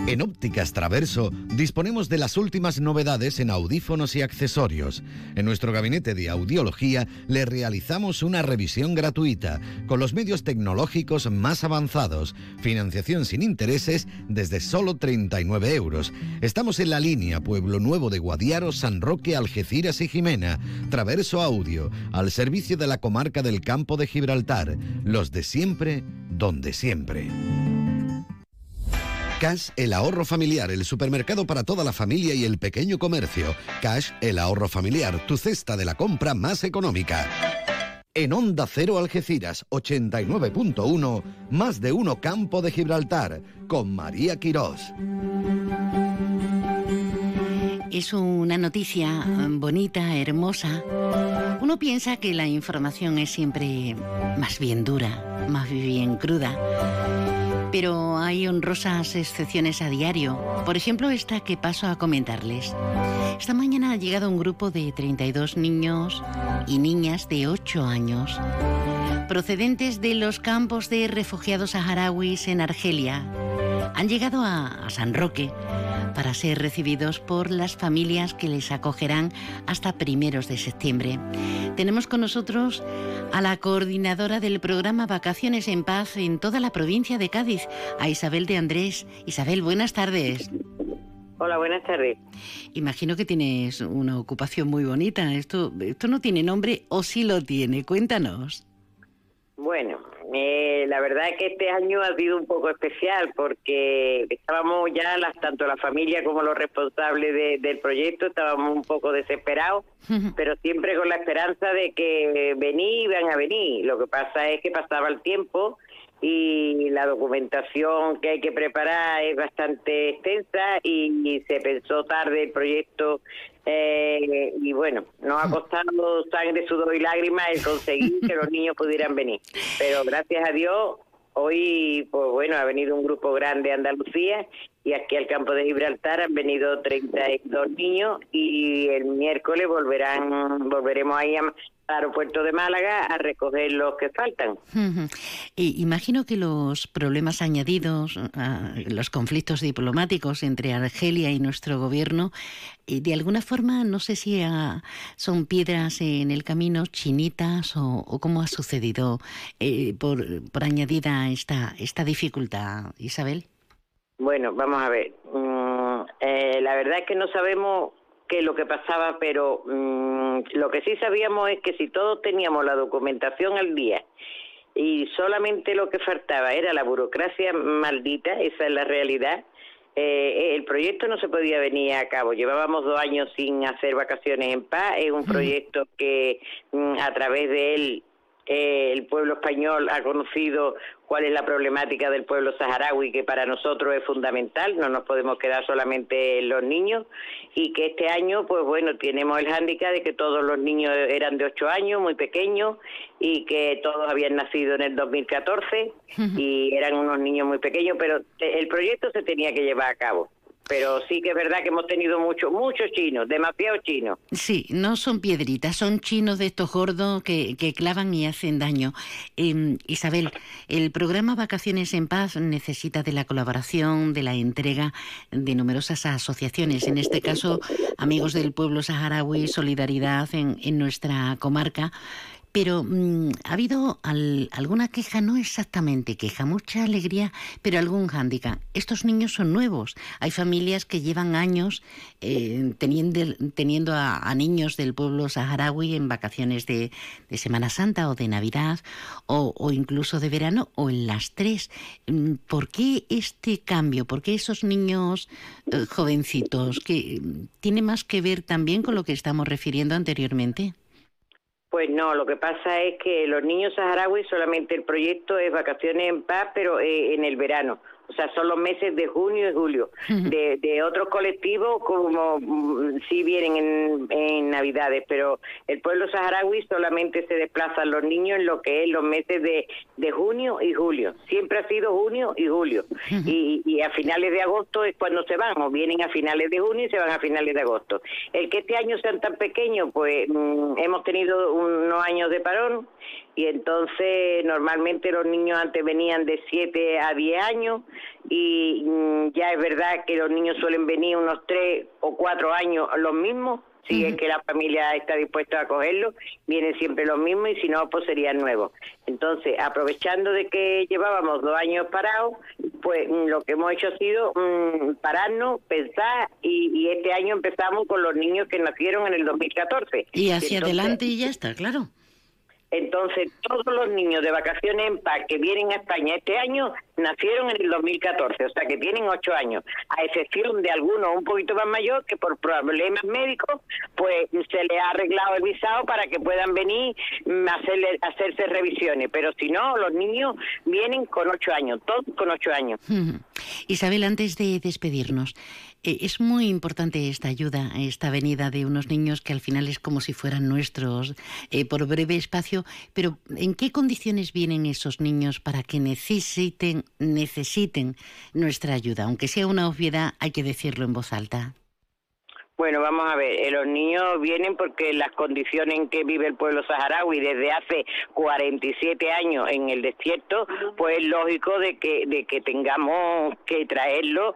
En Ópticas Traverso disponemos de las últimas novedades en audífonos y accesorios. En nuestro gabinete de audiología le realizamos una revisión gratuita con los medios tecnológicos más avanzados, financiación sin intereses desde solo 39 euros. Estamos en la línea Pueblo Nuevo de Guadiaro, San Roque, Algeciras y Jimena. Traverso Audio, al servicio de la comarca del Campo de Gibraltar. Los de siempre, donde siempre. Cash, el ahorro familiar, el supermercado para toda la familia y el pequeño comercio. Cash, el ahorro familiar, tu cesta de la compra más económica. En Onda Cero Algeciras 89.1, más de uno Campo de Gibraltar, con María Quirós. Es una noticia bonita, hermosa. Uno piensa que la información es siempre más bien dura, más bien cruda. Pero hay honrosas excepciones a diario. Por ejemplo, esta que paso a comentarles. Esta mañana ha llegado un grupo de 32 niños y niñas de 8 años, procedentes de los campos de refugiados saharauis en Argelia. Han llegado a, a San Roque para ser recibidos por las familias que les acogerán hasta primeros de septiembre. Tenemos con nosotros a la coordinadora del programa Vacaciones en Paz en toda la provincia de Cádiz, a Isabel de Andrés. Isabel, buenas tardes. Hola, buenas tardes. Imagino que tienes una ocupación muy bonita. Esto, esto no tiene nombre o sí lo tiene. Cuéntanos. Bueno, eh, la verdad es que este año ha sido un poco especial porque estábamos ya, las, tanto la familia como los responsables de- del proyecto, estábamos un poco desesperados, pero siempre con la esperanza de que vení, iban a venir. Lo que pasa es que pasaba el tiempo y la documentación que hay que preparar es bastante extensa y, y se pensó tarde el proyecto eh, y bueno, nos ha costado sangre, sudor y lágrimas el conseguir que los niños pudieran venir. Pero gracias a Dios, hoy, pues bueno, ha venido un grupo grande de Andalucía y aquí al campo de Gibraltar han venido 32 niños y el miércoles volverán, volveremos ahí a- aeropuerto de Málaga a recoger los que faltan. Y imagino que los problemas añadidos, los conflictos diplomáticos entre Argelia y nuestro gobierno, eh, de alguna forma, no sé si ah, son piedras en el camino, chinitas, o, o cómo ha sucedido eh, por, por añadida esta, esta dificultad, Isabel. Bueno, vamos a ver. Mm, eh, la verdad es que no sabemos qué es lo que pasaba, pero mm, lo que sí sabíamos es que si todos teníamos la documentación al día y solamente lo que faltaba era la burocracia maldita, esa es la realidad, eh, el proyecto no se podía venir a cabo. Llevábamos dos años sin hacer vacaciones en paz. Es un proyecto que mm, a través de él eh, el pueblo español ha conocido cuál es la problemática del pueblo saharaui, que para nosotros es fundamental, no nos podemos quedar solamente en los niños, y que este año, pues bueno, tenemos el hándicap de que todos los niños eran de 8 años, muy pequeños, y que todos habían nacido en el 2014, y eran unos niños muy pequeños, pero el proyecto se tenía que llevar a cabo. Pero sí que es verdad que hemos tenido muchos, muchos chinos, demasiados chinos. Sí, no son piedritas, son chinos de estos gordos que, que clavan y hacen daño. Eh, Isabel, el programa Vacaciones en Paz necesita de la colaboración, de la entrega de numerosas asociaciones, en este caso Amigos del Pueblo Saharaui, Solidaridad en, en nuestra comarca. Pero mm, ha habido al- alguna queja, no exactamente queja, mucha alegría, pero algún hándicap. Estos niños son nuevos. Hay familias que llevan años eh, teniendo, teniendo a, niños del pueblo saharaui en vacaciones de, Semana Santa o de Navidad o, o incluso de verano o en las tres. Mm, ¿Por qué este cambio? ¿Por qué esos niños eh, jovencitos? que mm, ¿Tiene más que ver también con lo que estamos refiriendo anteriormente? Pues no, lo que pasa es que los niños saharauis solamente el proyecto es vacaciones en paz, pero eh, en el verano. O sea, son los meses de junio y julio. De, de otros colectivos, como mm, sí vienen en, en Navidades, pero el pueblo saharaui solamente se desplazan los niños en lo que es los meses de, de junio y julio. Siempre ha sido junio y julio. Y, y a finales de agosto es cuando se van, o vienen a finales de junio y se van a finales de agosto. El que este año sean tan pequeños, pues mm, hemos tenido unos años de parón y entonces normalmente los niños antes venían de 7 a 10 años y mm, ya es verdad que los niños suelen venir unos 3 o 4 años los mismos, si es que la familia está dispuesta a cogerlo, vienen siempre los mismos y si no, pues serían nuevos. Entonces, aprovechando de que llevábamos dos años parados, pues mm, lo que hemos hecho ha sido mm, pararnos, pensar y, y este año empezamos con los niños que nacieron en el 2014. Y hacia Entonces- adelante y ya está, claro. Entonces, todos los niños de vacaciones en paz que vienen a España este año nacieron en el 2014, o sea que tienen ocho años, a excepción de algunos un poquito más mayor que por problemas médicos, pues se les ha arreglado el visado para que puedan venir mm, a hacerle, hacerse revisiones, pero si no, los niños vienen con ocho años, todos con ocho años. Isabel, antes de despedirnos, es muy importante esta ayuda, esta venida de unos niños que al final es como si fueran nuestros eh, por breve espacio, pero ¿en qué condiciones vienen esos niños para que necesiten, necesiten nuestra ayuda? Aunque sea una obviedad, hay que decirlo en voz alta. Bueno, vamos a ver, eh, los niños vienen porque las condiciones en que vive el pueblo saharaui desde hace 47 años en el desierto, pues es lógico de que, de que tengamos que traerlos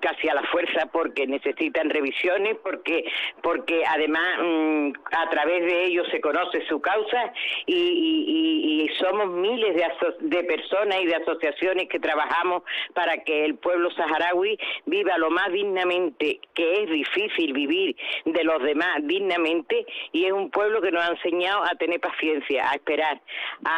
casi a la fuerza porque necesitan revisiones, porque, porque además mm, a través de ellos se conoce su causa y, somos miles de, de personas y de asociaciones que trabajamos para que el pueblo saharaui viva lo más dignamente, que es difícil vivir de los demás dignamente, y es un pueblo que nos ha enseñado a tener paciencia, a esperar, a,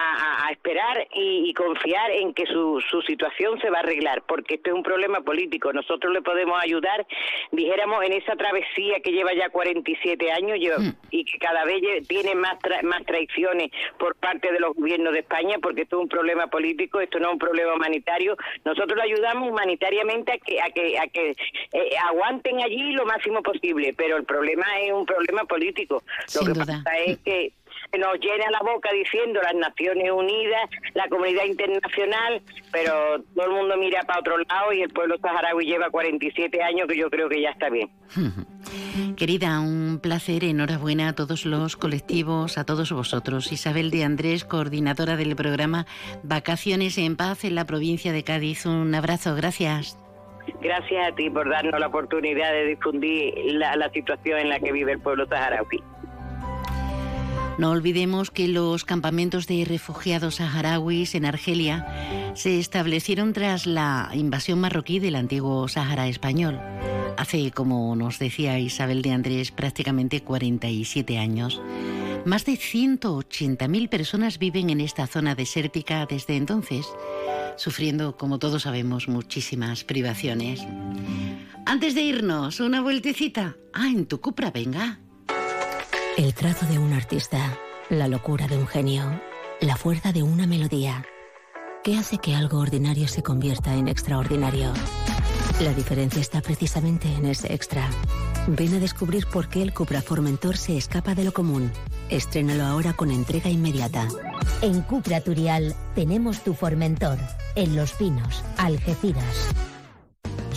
a- a esperar y, y confiar en que su, su situación se va a arreglar, porque esto es un problema político. Nosotros le podemos ayudar, dijéramos, en esa travesía que lleva ya 47 años lleva- y que cada vez tiene más, tra- más traiciones por parte de los gobiernos de España, porque esto es un problema político, esto no es un problema humanitario. Nosotros le ayudamos humanitariamente a que, a que, a que eh, aguanten allí lo máximo posible, pero el problema es un problema político. Lo Sin que duda. pasa es que nos llena la boca diciendo las Naciones Unidas, la comunidad internacional, pero todo el mundo mira para otro lado y el pueblo saharaui lleva 47 años que yo creo que ya está bien. <laughs> Querida, un placer, enhorabuena a todos los colectivos, a todos vosotros. Isabel de Andrés, coordinadora del programa Vacaciones en Paz en la provincia de Cádiz. Un abrazo, gracias. Gracias a ti por darnos la oportunidad de difundir la, la situación en la que vive el pueblo saharaui. No olvidemos que los campamentos de refugiados saharauis en Argelia se establecieron tras la invasión marroquí del antiguo Sáhara español. Hace, como nos decía Isabel de Andrés, prácticamente 47 años. Más de 180.000 personas viven en esta zona desértica desde entonces, sufriendo, como todos sabemos, muchísimas privaciones. Antes de irnos, una vueltecita. Ah, en tu Cupra, venga. El trazo de un artista, la locura de un genio, la fuerza de una melodía. ¿Qué hace que algo ordinario se convierta en extraordinario? La diferencia está precisamente en ese extra. Ven a descubrir por qué el Cupra Formentor se escapa de lo común. Estrénalo ahora con entrega inmediata. En Cupra Turial tenemos tu Formentor, en Los Pinos, Algeciras.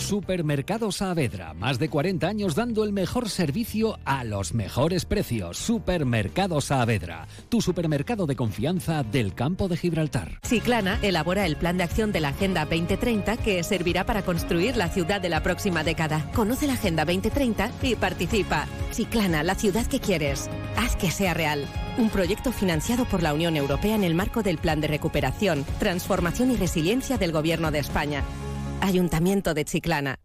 Supermercado Saavedra, más de 40 años dando el mejor servicio a los mejores precios. Supermercado Saavedra, tu supermercado de confianza del campo de Gibraltar. Ciclana elabora el plan de acción de la Agenda 2030 que servirá para construir la ciudad de la próxima década. Conoce la Agenda 2030 y participa. Ciclana, la ciudad que quieres. Haz que sea real. Un proyecto financiado por la Unión Europea en el marco del Plan de Recuperación, Transformación y Resiliencia del Gobierno de España. Ayuntamiento de Chiclana.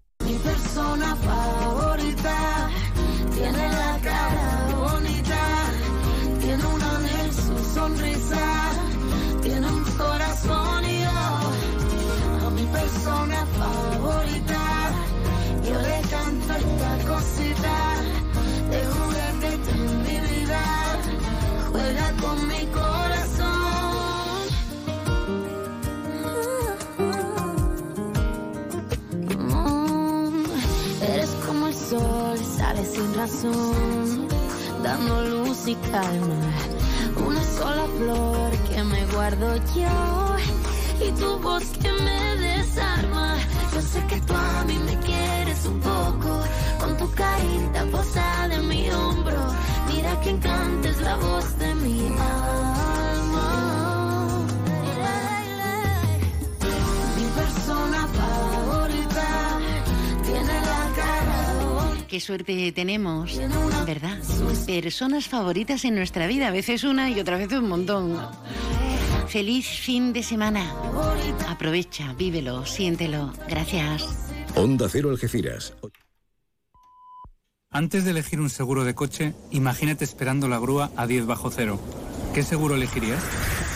Dando luz y calma. Una sola flor que me guardo yo y tu voz que me desarma. Yo sé que tú a mí me quieres un poco, con tu carita posada en mi hombro. Mira que encantes la voz de mi alma. Qué suerte tenemos, ¿verdad? Personas favoritas en nuestra vida, a veces una y otra vez un montón. Feliz fin de semana. Aprovecha, vívelo, siéntelo. Gracias. Onda Cero Algeciras. Antes de elegir un seguro de coche, imagínate esperando la grúa a 10 bajo cero. ¿Qué seguro elegirías?